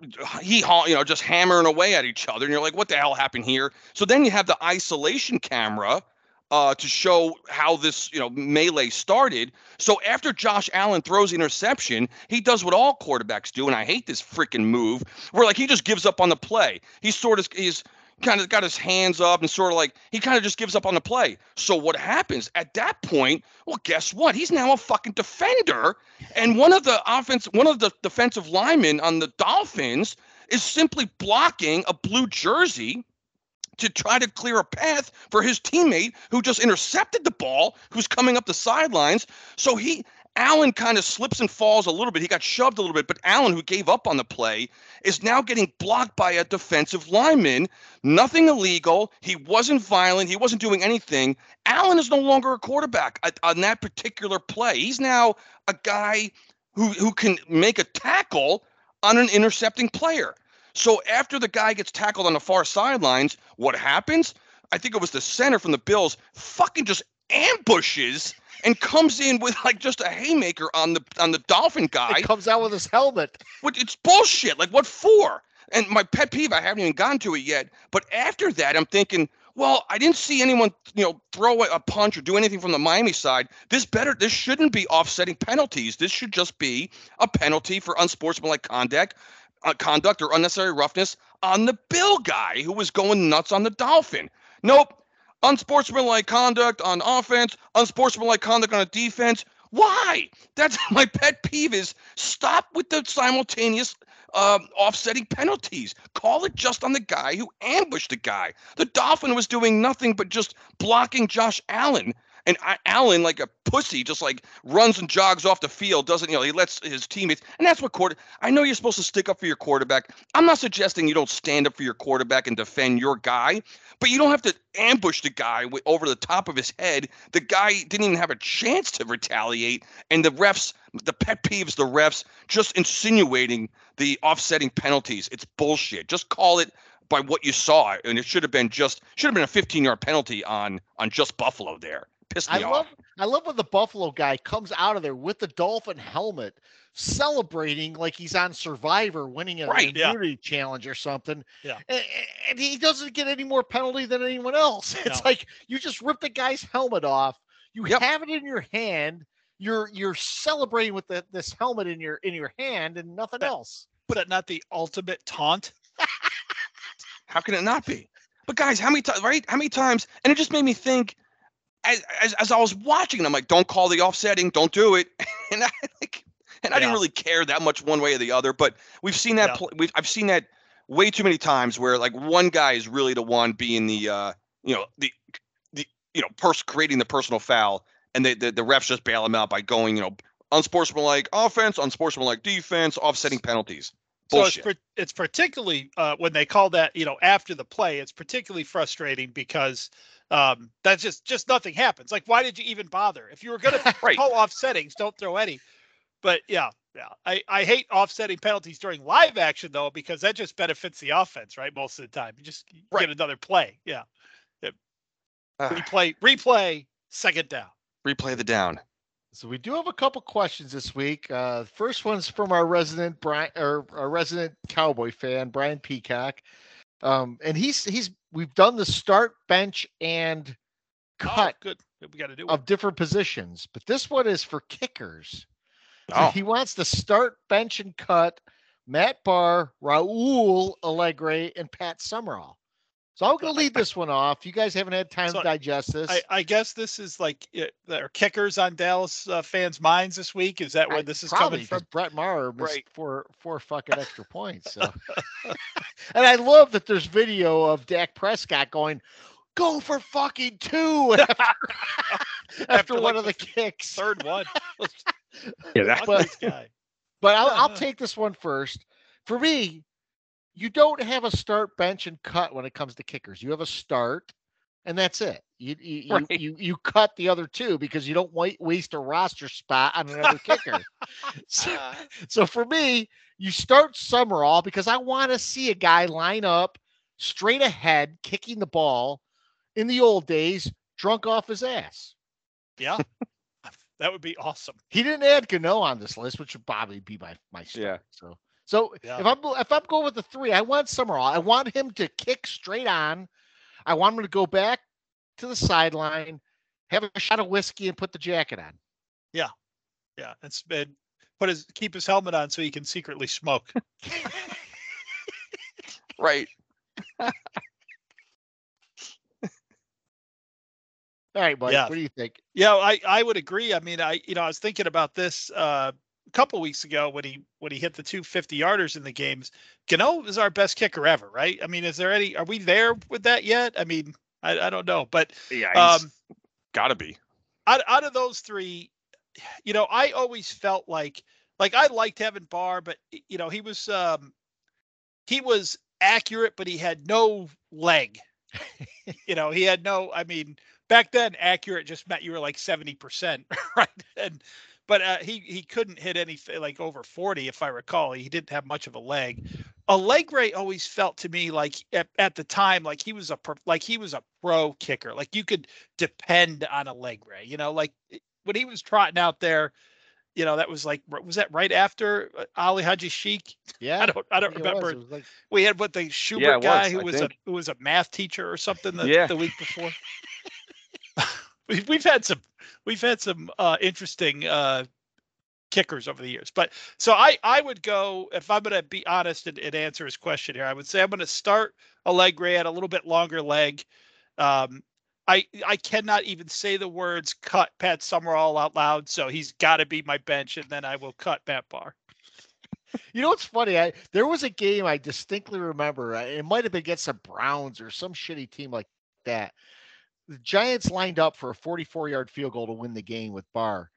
he you know just hammering away at each other and you're like what the hell happened here so then you have the isolation camera uh, to show how this you know melee started. So after Josh Allen throws interception, he does what all quarterbacks do, and I hate this freaking move where like he just gives up on the play. He sort of he's kind of got his hands up and sort of like he kind of just gives up on the play. So what happens at that point? Well, guess what? He's now a fucking defender, and one of the offense, one of the defensive linemen on the Dolphins is simply blocking a blue jersey to try to clear a path for his teammate who just intercepted the ball, who's coming up the sidelines. So he Allen kind of slips and falls a little bit. He got shoved a little bit, but Allen, who gave up on the play, is now getting blocked by a defensive lineman. Nothing illegal. He wasn't violent. He wasn't doing anything. Allen is no longer a quarterback on that particular play. He's now a guy who, who can make a tackle on an intercepting player. So after the guy gets tackled on the far sidelines, what happens? I think it was the center from the Bills fucking just ambushes and comes in with like just a haymaker on the on the dolphin guy. He comes out with his helmet. What it's bullshit. Like what for? And my pet peeve, I haven't even gotten to it yet. But after that, I'm thinking, well, I didn't see anyone, you know, throw a punch or do anything from the Miami side. This better, this shouldn't be offsetting penalties. This should just be a penalty for unsportsmanlike conduct, uh, conduct or unnecessary roughness on the Bill guy who was going nuts on the Dolphin. Nope, unsportsmanlike conduct on offense, unsportsmanlike conduct on defense. Why? That's my pet peeve is stop with the simultaneous um, offsetting penalties. Call it just on the guy who ambushed the guy. The Dolphin was doing nothing but just blocking Josh Allen. And Allen, like a pussy, just like runs and jogs off the field, doesn't, you know, he lets his teammates. And that's what quarter. I know you're supposed to stick up for your quarterback. I'm not suggesting you don't stand up for your quarterback and defend your guy, but you don't have to ambush the guy with, over the top of his head. The guy didn't even have a chance to retaliate. And the refs, the pet peeves, the refs just insinuating the offsetting penalties. It's bullshit. Just call it by what you saw, and it should have been just should have been a 15 yard penalty on on just Buffalo there pissed me I off. love I love when the Buffalo guy comes out of there with the dolphin helmet, celebrating like he's on Survivor, winning a Right, yeah. immunity challenge or something. Yeah. and, and he doesn't get any more penalty than anyone else. It's No. like you just rip the guy's helmet off. You Yep. have it in your hand. You're you're celebrating with the, this helmet in your in your hand and nothing Yeah. else. But that not the ultimate taunt. How can it not be? But guys, how many times, right? How many times? And it just made me think. As, as, as I was watching, I'm like, don't call the offsetting, don't do it. And I like, and I didn't really care that much one way or the other. But we've seen that. Yeah. We've I've seen that way too many times where like one guy is really the one being the uh you know the the you know person creating the personal foul, and they, the the refs just bail him out by going you know unsportsmanlike offense, unsportsmanlike defense, offsetting penalties. So it's, Bullshit. it's particularly uh, when they call that, you know, after the play, it's particularly frustrating because um, that's just just nothing happens. Like, why did you even bother? If you were going to Right. call off settings, don't throw any. But yeah, yeah, I, I hate offsetting penalties during live action though because that just benefits the offense, right? Most of the time, you just Right. get another play. Yeah, Ah, replay, replay, second down. replay the down. So we do have a couple questions this week. Uh, first one's from our resident Brian or our resident Cowboy fan, Brian Peacock. Um, and he's he's we've done the start, bench, and Oh, cut good. We got to do it. of different positions, but this one is for kickers. So Oh. He wants to start, bench, and cut Matt Bahr, Raul Allegre, and Pat Summerall. So I'm going to lead this one off. You guys haven't had time So to digest this. I, I guess this is like uh, there are kickers on Dallas uh, fans' minds this week. Is that where I- this is probably coming from? Brett Maher missed Right. four four fucking extra points. So, and I love that there's video of Dak Prescott going, "Go for fucking two after, after, After, one like, of the the kicks." Third one. Yeah, that, Fuck But- this guy. But I'll, I'll take this one first. For me, you don't have a start, bench, and cut when it comes to kickers. You have a start, and that's it. You you you, Right. you, you cut the other two because you don't wa- waste a roster spot on another kicker. So, uh-huh. so for me, you start Summerall because I want to see a guy line up straight ahead, kicking the ball. In the old days, drunk off his ass. Yeah, that would be awesome. He didn't add Gano on this list, which would probably be my my start. Yeah. So so Yeah. if I'm if I'm going with the three, I want Summerall. I want him to kick straight on. I want him to go back to the sideline, have a shot of whiskey, and put the jacket on. Yeah, Yeah. and, and put his keep his helmet on so he can secretly smoke. Right. All right, Mike. Yeah. What do you think? Yeah, I I would agree. I mean, I you know I was thinking about this uh, a couple weeks ago when he when he hit the two fifty yarders in the games. Gano is our best kicker ever, right? I mean, is there any? Are we there with that yet? I mean, I, I don't know, but Yeah. um, gotta be. out out of those three, you know, I always felt like like I liked having Bahr, but you know, he was um he was accurate, but he had no leg. you know, he had no. I mean, back then, accurate just meant you were like seventy percent, right? And but uh, he he couldn't hit anything like over forty, if I recall. He didn't have much of a leg. Allegre always felt to me like at, at the time like he was a pro, like he was a pro kicker. Like you could depend on Allegre. You know, like when he was trotting out there, you know, that was like was that right after uh, Ali Haji-Sheikh? Yeah. I don't I don't think was. remember. Was like- We had what the Schubert Yeah, it guy was, who I was think. a who was a math teacher or something the, Yeah. the week before. we've, we've had some we've had some uh, interesting uh, kickers over the years, but so I I would go if I'm going to be honest and, and answer his question here. I would say I'm going to start Allegre at a little bit longer leg. Um, I I cannot even say the words cut Pat Summerall out loud, so he's got to be my bench, and then I will cut Matt Bahr. You know what's funny? I there was a game I distinctly remember. uh, It might have been against the Browns or some shitty team like that. The Giants lined up for a 44-yard field goal to win the game with Bahr,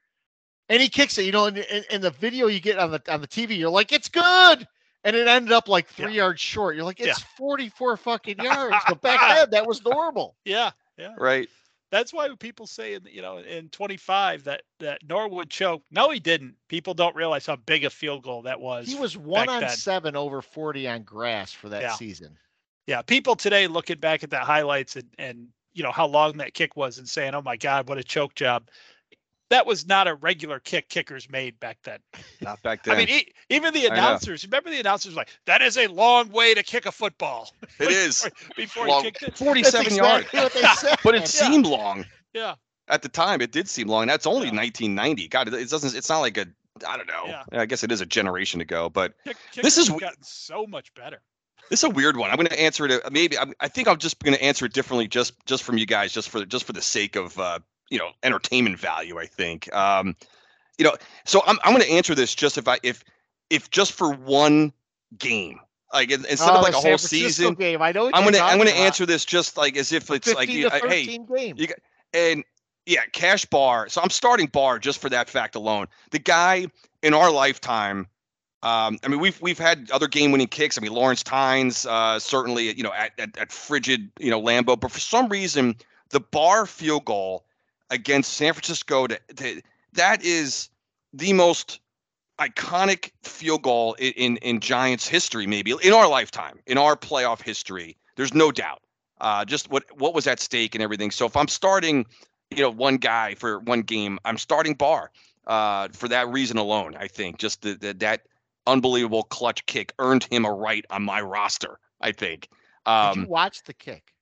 and he kicks it. You know, and in the video you get on the on the TV, you're like, "It's good," and it ended up like three Yeah. yards short. You're like, Yeah. "It's 44 fucking yards." But back then, that was normal. Yeah, yeah. Right. That's why people say in you know in 25 that that Norwood choked. No, he didn't. People don't realize how big a field goal that was. He was one on then. seven over 40 on grass for that Yeah. season. Yeah, people today looking back at the highlights and and you know how long that kick was and saying, "Oh my God, what a choke job." That was not a regular kick kickers made back then. Not back then. I mean, e- even the announcers. Remember the announcers were like, "That is a long way to kick a football." it is before Long- he kicked it. 47 yards. exactly what they said. But it Yeah. seemed long Yeah, at the time. It did seem long. That's only Yeah. 1990. God, it doesn't. It's not like a. I don't know. Yeah. I guess it is a generation ago, but kick, This kickers is gotten so much better. This is a weird one. I'm going to answer it. uh, Maybe I'm, I think I'm just going to answer it differently, just just from you guys, just for just for the sake of uh, you know entertainment value. I think. Um, you know, so I'm I'm going to answer this just if I if if just for one game, like instead Oh, of like a San whole Francisco season. game. I know. I'm gonna I'm gonna answer this just like as if it's like you- to uh, hey 13 game. you and yeah, Cash Bar. So I'm starting Bahr just for that fact alone. The guy in our lifetime. Um, I mean, we've we've had other game-winning kicks. I mean, Lawrence Tynes, uh, certainly, you know, at, at at frigid, you know, Lambeau. But for some reason, the Bahr field goal against San Francisco, to, to, that is the most iconic field goal in, in in Giants history, maybe in our lifetime, in our playoff history. There's no doubt. Uh, just what what was at stake and everything. So if I'm starting, you know, one guy for one game, I'm starting Bahr uh, for that reason alone. I think just the, the, that unbelievable clutch kick earned him a right on my roster. I think. Did Um, you watch the kick?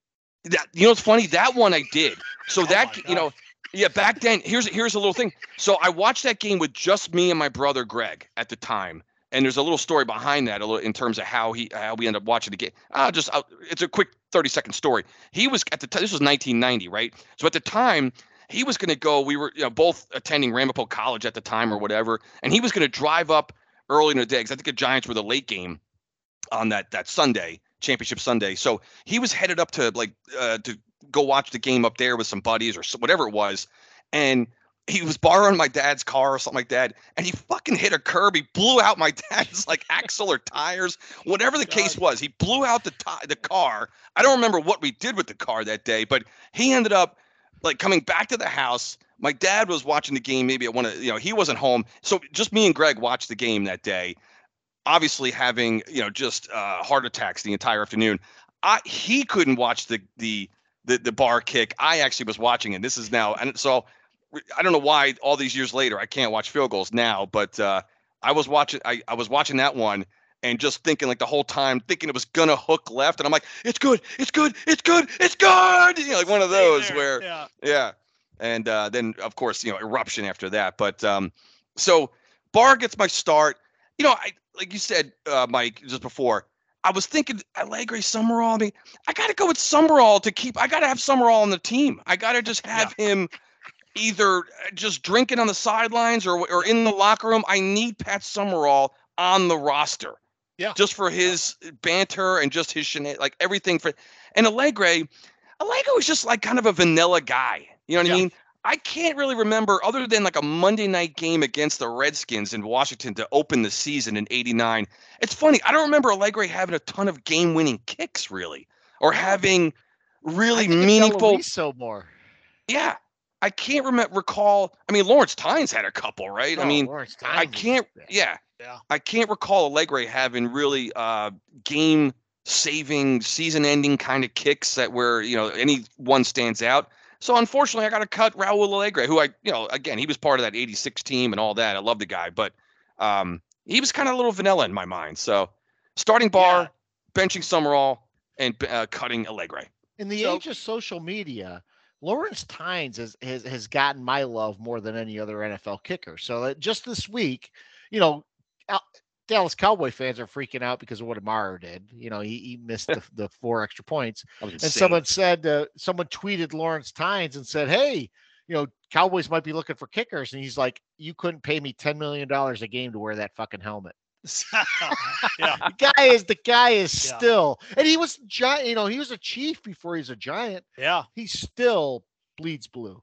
that you know it's funny? That one I did. So Oh that you know, yeah, back then. Here's here's a little thing. So I watched that game with just me and my brother Greg at the time, and there's a little story behind that, a little in terms of how he how we ended up watching the game. I'll just I'll, it's a quick 30 second story. He was at the time. This was 1990, right? So at the time. He was going to go. We were, you know, both attending Ramapo College at the time, or whatever, and he was going to drive up early in the day because I think the Giants were the late game on that that Sunday, championship Sunday. So he was headed up to like uh, to go watch the game up there with some buddies or whatever it was, and he was borrowing my dad's car or something like that, and he fucking hit a curb. He blew out my dad's like axle or tires, whatever the case was. He blew out the ti- the car. I don't remember what we did with the car that day, but he ended up like coming back to the house. My dad was watching the game. Maybe at one of you know he wasn't home, so just me and Greg watched the game that day. Obviously, having you know just uh, heart attacks the entire afternoon. I he couldn't watch the the the, the Bahr kick. I actually was watching it. This is now, and so I don't know why all these years later I can't watch field goals now, but uh, I was watching. I, I was watching that one, and just thinking like the whole time, thinking it was gonna hook left, and I'm like, it's good, it's good, it's good, it's good. You know, like one of those where yeah. yeah. And uh, then, of course, you know, eruption after that. But um, so Bahr gets my start. You know, I like you said, uh, Mike, just before. I was thinking Allegre, Summerall. I mean, I got to go with Summerall to keep. I got to have Summerall on the team. I got to just have him either uh, just drinking on the sidelines or or in the locker room. I need Pat Summerall on the roster. Yeah. Just for his banter and just his shenan- like everything for and Allegre, Allegre was just like kind of a vanilla guy. You know what I mean? I can't really remember other than like a Monday night game against the Redskins in Washington to open the season in 89. It's funny. I don't remember Allegre having a ton of game winning kicks really or having really I meaningful. Daluiso more. Yeah. I can't remember recall. I mean, Lawrence Tynes had a couple, right? I Oh, mean, Lawrence I Tynes was- can't. Yeah. Yeah. I can't recall Allegre having really uh, game saving, season ending kind of kicks that where you know any one stands out. So unfortunately, I got to cut Raul Allegre, who I you know again he was part of that '86 team and all that. I love the guy, but um, he was kind of a little vanilla in my mind. So starting Bahr, benching Summerall, and uh, cutting Allegre. In the So- age of social media, Lawrence Tynes has, has has gotten my love more than any other NFL kicker. So that just this week, you know, Dallas Cowboy fans are freaking out because of what Amaro did. You know, he, he missed the, the four extra points. And someone said, uh, someone tweeted Lawrence Tynes and said, "Hey, you know, Cowboys might be looking for kickers." And he's like, "You couldn't pay me ten million dollars a game to wear that fucking helmet." yeah. The guy is the guy is Yeah. still, and he was giant. You know, he was a chief before he's a giant. Yeah. He still bleeds blue.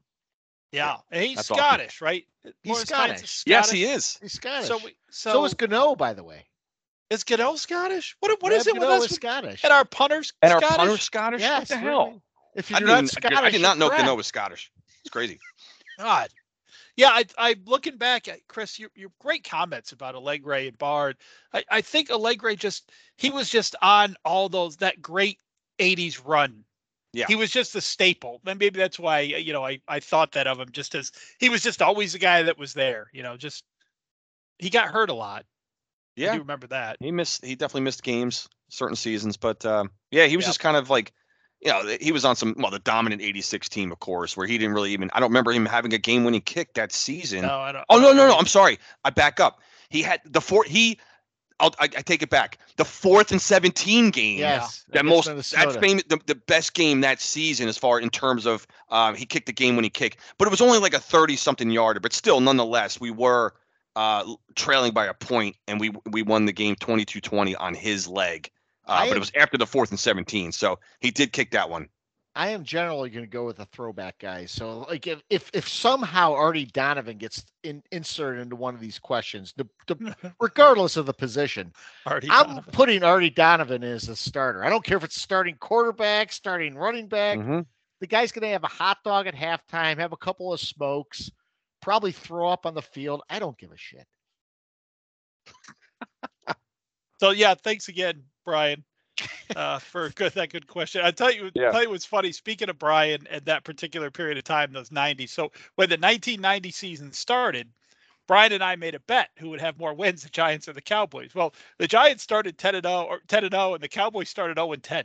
Yeah. And he's That's awesome. Scottish, right? He's Lawrence Tynes Scottish. yes, he is. He's Scottish. So, So, we, so, is Gano, by the way. is Goodell Scottish? What what is Brad it with Gano us? is Scottish. And our punters And our Scottish? punter Scottish. yes, what the we're- hell? If I you're didn't, Scottish, I did not know you're. Gano was Scottish. It's crazy. God. Yeah, I, I'm looking back at Chris. Your, your great comments about Allegre and Bahr. I, I think Allegre just he was just on all those that great '80s run. Yeah. he was just a staple. And maybe that's why you know I I thought that of him just as he was just always the guy that was there. You know, just he got hurt a lot. Yeah. do remember that. He missed. He definitely missed games certain seasons, but um, yeah, he was Yep. just kind of like, you know, he was on some well, the dominant '86 team, of course, where he didn't really even. I don't remember him having a game-winning kick that season. No, I don't. oh no, no, no! I'm sorry. I back up. He had the four. He, I'll, I, I take it back. The fourth and 17 game. Yes, That most Minnesota. that's famous the, the best game that season as far in terms of um, he kicked the game when he kicked, but it was only like a 30 something yarder, but still nonetheless we were uh, trailing by a point and we we won the game 22-20 on his leg. Uh, I but it was after the fourth and 17, so he did kick that one. I am generally going to go with a throwback guys. So, like, if if, if somehow Artie Donovan gets in, inserted into one of these questions, the, the, regardless of the position, Artie I'm Donovan. putting Artie Donovan as a starter. I don't care if it's starting quarterback, starting running back. Mhm. The guy's going to have a hot dog at halftime, have a couple of smokes, probably throw up on the field. I don't give a shit. So yeah, thanks again, Brian, uh, for a good that good question. I tell you, Yeah. tell you what's funny. Speaking of Brian and that particular period of time, those '90s. So when the 1990 season started, Brian and I made a bet who would have more wins, the Giants or the Cowboys. Well, the Giants started 10 and 0 or 10 and 0, and the Cowboys started 0 and 10.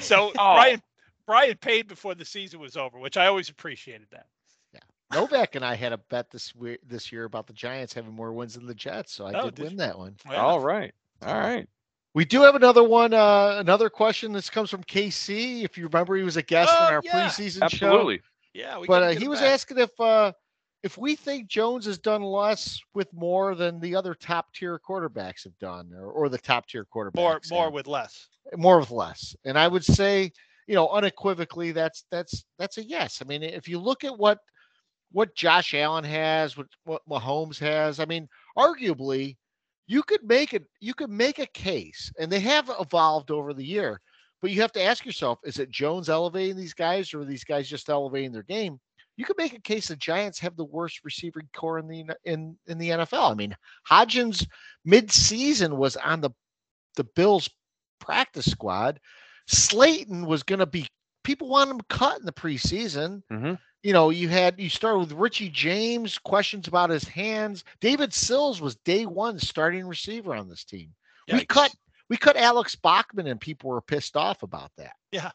So Oh. Brian Brian paid before the season was over, which I always appreciated that. Yeah, Novak and I had a bet this we- this year about the Giants having more wins than the Jets, so I Oh, did did win you? that one. Yeah. All right, all right. We do have another one. Uh, another question. This comes from KC. If you remember, he was a guest Oh, on our yeah. preseason show. Absolutely. Yeah, we But uh, he was back. asking if uh, if we think Jones has done less with more than the other top tier quarterbacks have done, or, or the top tier quarterbacks. more more with less. more with less. And I would say, you know, unequivocally, that's that's that's a yes. I mean, if you look at what what Josh Allen has, what what Mahomes has, I mean, arguably, you could make it you could make a case, and they have evolved over the year. But you have to ask yourself: Is it Jones elevating these guys, or are these guys just elevating their game? You could make a case the Giants have the worst receiving corps in the in in the NFL. I mean, Hodgins mid-season was on the the Bills practice squad. Slayton was going to be people wanted him cut in the preseason. Mhm. You know, you had you started with Richie James, questions about his hands. David Sills was day one starting receiver on this team. We cut we cut Alex Bachman and people were pissed off about that. Yeah.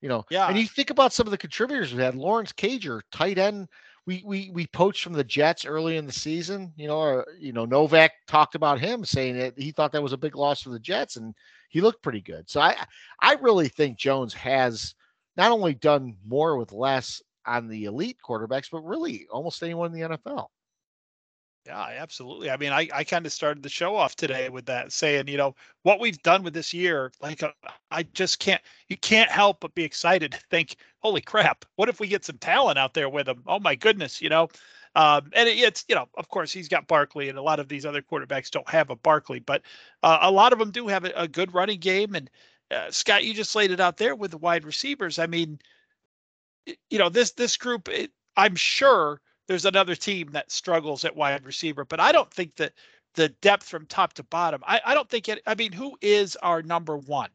You know, Yeah. and you think about some of the contributors we had Lawrence Cager, tight end. We we we poached from the Jets early in the season. You know, or you know, Novak talked about him saying that he thought that was a big loss for the Jets, and he looked pretty good. So I I really think Jones has not only done more with less on the elite quarterbacks, but really almost anyone in the NFL. Yeah, absolutely. I mean, I, I kind of started the show off today with that, saying, you know, what we've done with this year, like, uh, I just can't, you can't help but be excited to think, holy crap, what if we get some talent out there with him? Oh my goodness, you know? Um, and it, it's, you know, of course, he's got Barkley, and a lot of these other quarterbacks don't have a Barkley, but uh, a lot of them do have a, a good running game. And uh, Scott, you just laid it out there with the wide receivers. I mean, you know, this this group, it, I'm sure there's another team that struggles at wide receiver, but I don't think that the depth from top to bottom. I, I don't think it. I mean, who is our number one?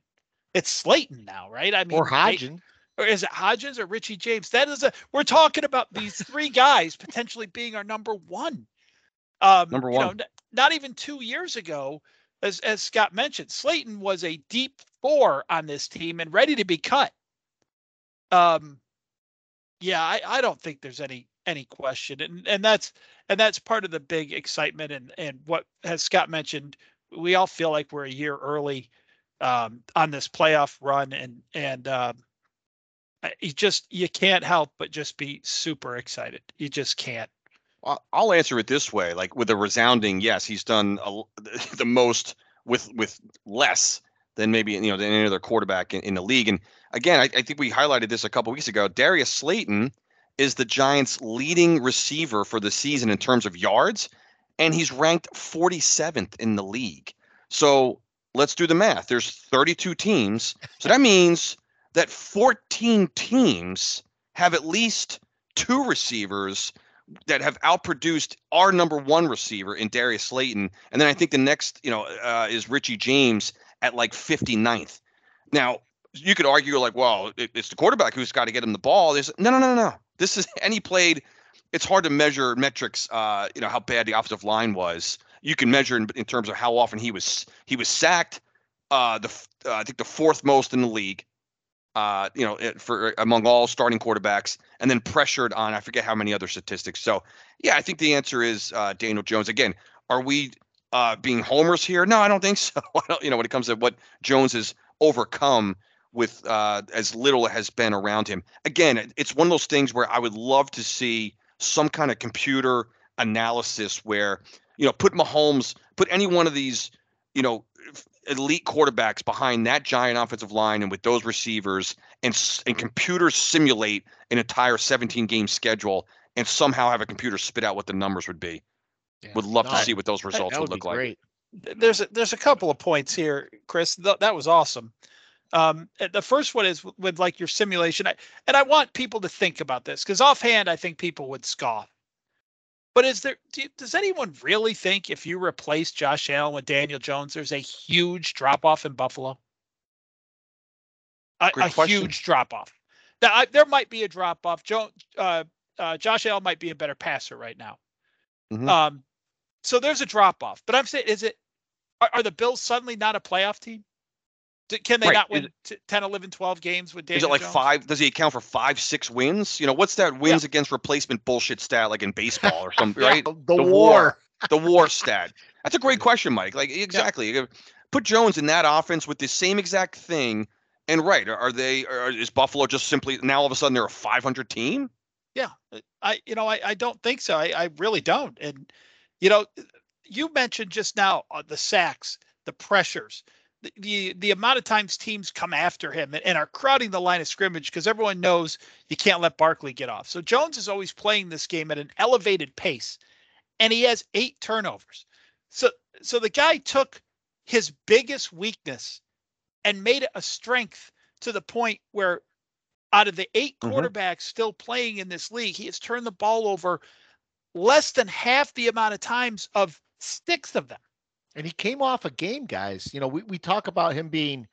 It's Slayton now, right? I mean, Or? Hodgins. or is it Hodgins or Richie James? That is a. We're talking about these three guys potentially being our number one. Um, Number you know, one. n- not even two years ago, as as Scott mentioned, Slayton was a deep four on this team and ready to be cut. Um, yeah, I, I don't think there's any any question, and and that's and that's part of the big excitement and and what has Scott mentioned, we all feel like we're a year early um, on this playoff run, and and um, you just you can't help but just be super excited. You just can't. I'll answer it this way, like with a resounding yes. He's done a, the most with with less than maybe you know than any other quarterback in, in the league. And again, I, I think we highlighted this a couple weeks ago. Darius Slayton is the Giants' leading receiver for the season in terms of yards, and he's ranked 47th in the league. So let's do the math. There's 32 teams, so that means that 14 teams have at least two receivers that have outproduced our number one receiver in Darius Slayton. And then I think the next, you know, uh, is Richie James at like 59th. Now, you could argue like, well, it's the quarterback who's got to get him the ball. There's no, no, no, no. This is and he played. It's hard to measure metrics. Uh, you know how bad the offensive line was. You can measure in, in terms of how often he was he was sacked. Uh, the uh, I think the fourth most in the league uh, you know, for among all starting quarterbacks, and then pressured on I forget how many other statistics. So, yeah, I think the answer is uh, Daniel Jones. Again, are we uh, being homers here? No, I don't think so. Don't, you know, when it comes to what Jones has overcome with uh, as little has been around him. Again, it's one of those things where I would love to see some kind of computer analysis where you know put Mahomes, put any one of these, you know, elite quarterbacks behind that giant offensive line and with those receivers and and computers simulate an entire 17 game schedule and somehow have a computer spit out what the numbers would be. Would love to No, see what those results that would would look be like. great. th- there's a, there's a couple of points here, Chris. Th- that was awesome. Um, the first one is with, with like your simulation, I, and I want people to think about this because offhand, I think people would scoff. But is there? Do, you- does anyone really think if you replace Josh Allen with Daniel Jones, there's a huge drop off in Buffalo? A, a huge drop off. Now I, there might be a drop off. Joe, uh, uh, Josh Allen might be a better passer right now. Mhm. Um, so there's a drop off. But I'm saying, is it? Are, are the Bills suddenly not a playoff team? D- Can they Right. not win t- 10, 11, 12 games with Daniel Is it like Jones? five? Does he account for five, six wins? You know, what's that wins against replacement bullshit stat like in baseball or something, Yeah, right? the, The war. war. the war stat. That's a great question, Mike. Like exactly. You Put Jones in that offense with the same exact thing, and right, are, are they? Are, is Buffalo just simply now all of a sudden they're a 500 team? Yeah, uh, I you know I, I don't think so. I, I really don't. And you know, you mentioned just now uh, the sacks, the pressures, the, the the amount of times teams come after him and, and are crowding the line of scrimmage because everyone knows you can't let Barkley get off. So Jones is always playing this game at an elevated pace, and he has eight turnovers. So so the guy took his biggest weakness and made it a strength to the point where out of the 8 Mhm. quarterbacks still playing in this league, he has turned the ball over less than half the amount of times of six of them. And he came off a game, guys. You know, we, we talk about him being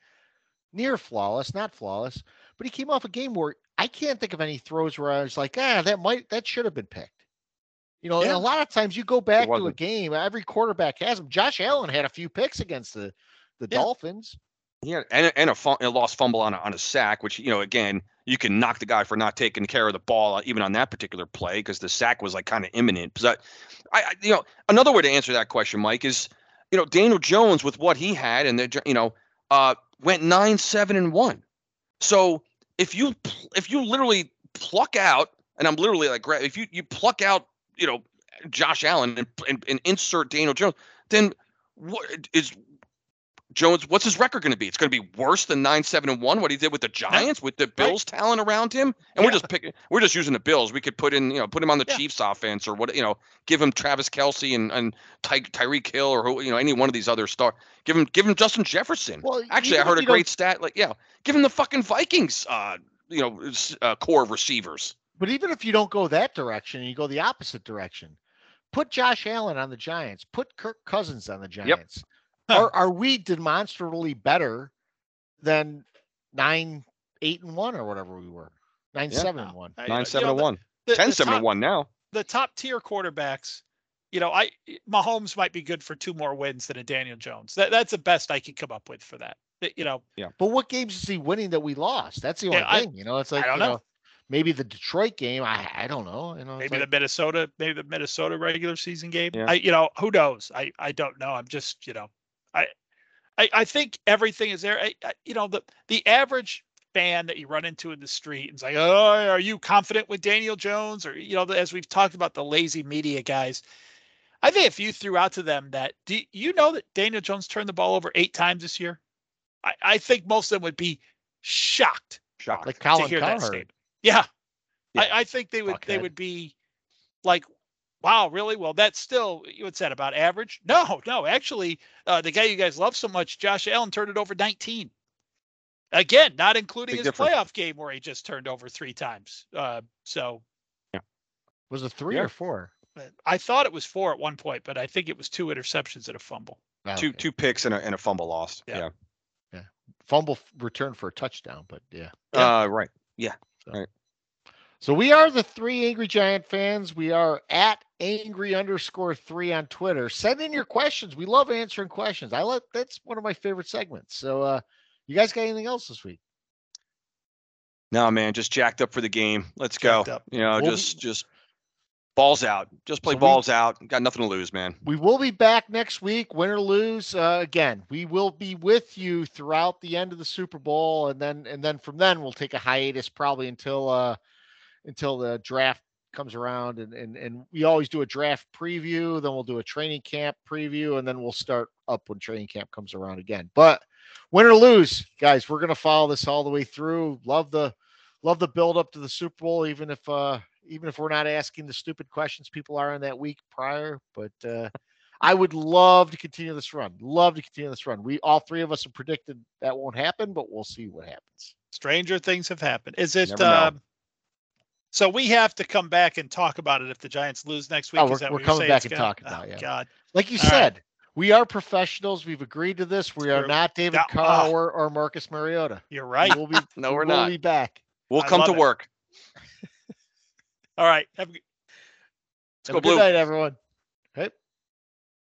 near flawless, not flawless, but he came off a game where I can't think of any throws where I was like, ah, that might that should have been picked. You know, and a lot of times you go back to a game, every quarterback has them. Josh Allen had a few picks against the the Yeah. Dolphins. Yeah, and and a, fum- a lost fumble on a, on a sack, which you know again you can knock the guy for not taking care of the ball uh, even on that particular play because the sack was like kind of imminent. But I, I, you know, another way to answer that question, Mike, is you know Daniel Jones with what he had and the you know uh, went nine seven and one. So if you if you literally pluck out, and I'm literally like if you you pluck out you know Josh Allen and and, and insert Daniel Jones, then what is Jones, what's his record going to be? It's going to be worse than nine seven and one. What he did with the Giants, with the Bills talent around him, and we're just picking, we're just using the Bills. We could put in, you know, put him on the Yeah. Chiefs offense or what, you know, give him Travis Kelce and and Ty, Tyreek Hill or who, you know, any one of these other star. Give him, give him Justin Jefferson. Well, Actually, I heard a great stat. Like, yeah, give him the fucking Vikings, uh, you know, uh, corps of receivers. But even if you don't go that direction and you go the opposite direction, put Josh Allen on the Giants, put Kirk Cousins on the Giants. Huh. Are are we demonstrably better than nine, eight and one or whatever we were? Nine, Yeah. seven and one. I- uh, Nine you seven know, and the- one. the- Ten the seven top- and one now. the top tier quarterbacks, you know, I Mahomes might be good for two more wins than a Daniel Jones. That that's the best I can come up with for that. That, You know, Yeah. But what games is he winning that we lost? That's the only Yeah, I- thing. You know, it's like don't you know. know, maybe the Detroit game. I I don't know. You know, maybe like- the Minnesota, maybe the Minnesota regular season game. Yeah. I, you know, who knows? I I don't know. I'm just, you know, I I, I think everything is there. I, I, you know, the the average fan that you run into in the street and it's like, oh, are you confident with Daniel Jones? Or you know, as we've talked about the lazy media guys. I think if you threw out to them that, do you know that Daniel Jones turned the ball over eight times this year? I, I think most of them would be shocked Shocked. like to Colin hear that statement. Yeah. Yeah. I, I think they would they Fuckhead. would be like, wow, really? Well, that's still what's that about average? No, no, actually, uh, the guy you guys love so much, Josh Allen, turned it over 19. Again, not including Big his difference. playoff game where he just turned over three times. Uh, so Was it three Yeah. or four? uh, I thought it was four at one point, but I think it was two interceptions and a fumble. Ah, two okay. two picks and a and a fumble lost. Yeah. yeah. fumble f- return for a touchdown, but yeah. Yeah. Uh, right. Yeah. So we are the three Angry Giant fans. We are at angry underscore three on Twitter. Send in your questions. We love answering questions. I like that's one of my favorite segments. So uh you guys got anything else this week? No, man, just jacked up for the game. Let's go. Up. You know, We'll just just balls out. Just play So we- balls out. Got nothing to lose, man. We will be back next week, win or lose. Uh, again, we will be with you throughout the end of the Super Bowl, and then and then from then we'll take a hiatus probably until uh until the draft comes around and, and and we always do a draft preview then we'll do a training camp preview and then we'll start up when training camp comes around again. But win or lose guys we're going to follow this all the way through. Love the love the build up to the super bowl even if uh even if we're not asking the stupid questions people are in that week prior. But uh i would love to continue this run. Love to continue this run. We all three of us have predicted that won't happen but we'll see what happens. Stranger things have happened. Is it? Um, so we have to come back and talk about it if the Giants lose next week. Oh, Is we're- that we're what you're coming saying, back and Scott? talking about Oh, it, yeah. God, like you All right. said we are professionals we've agreed to this we are True. not david Yeah, carr ah. or, or marcus mariota you're right. we will be No, we're we're will not. be back We'll I come to it. work. All right. Have a good- Let's Have go a good blue. night everyone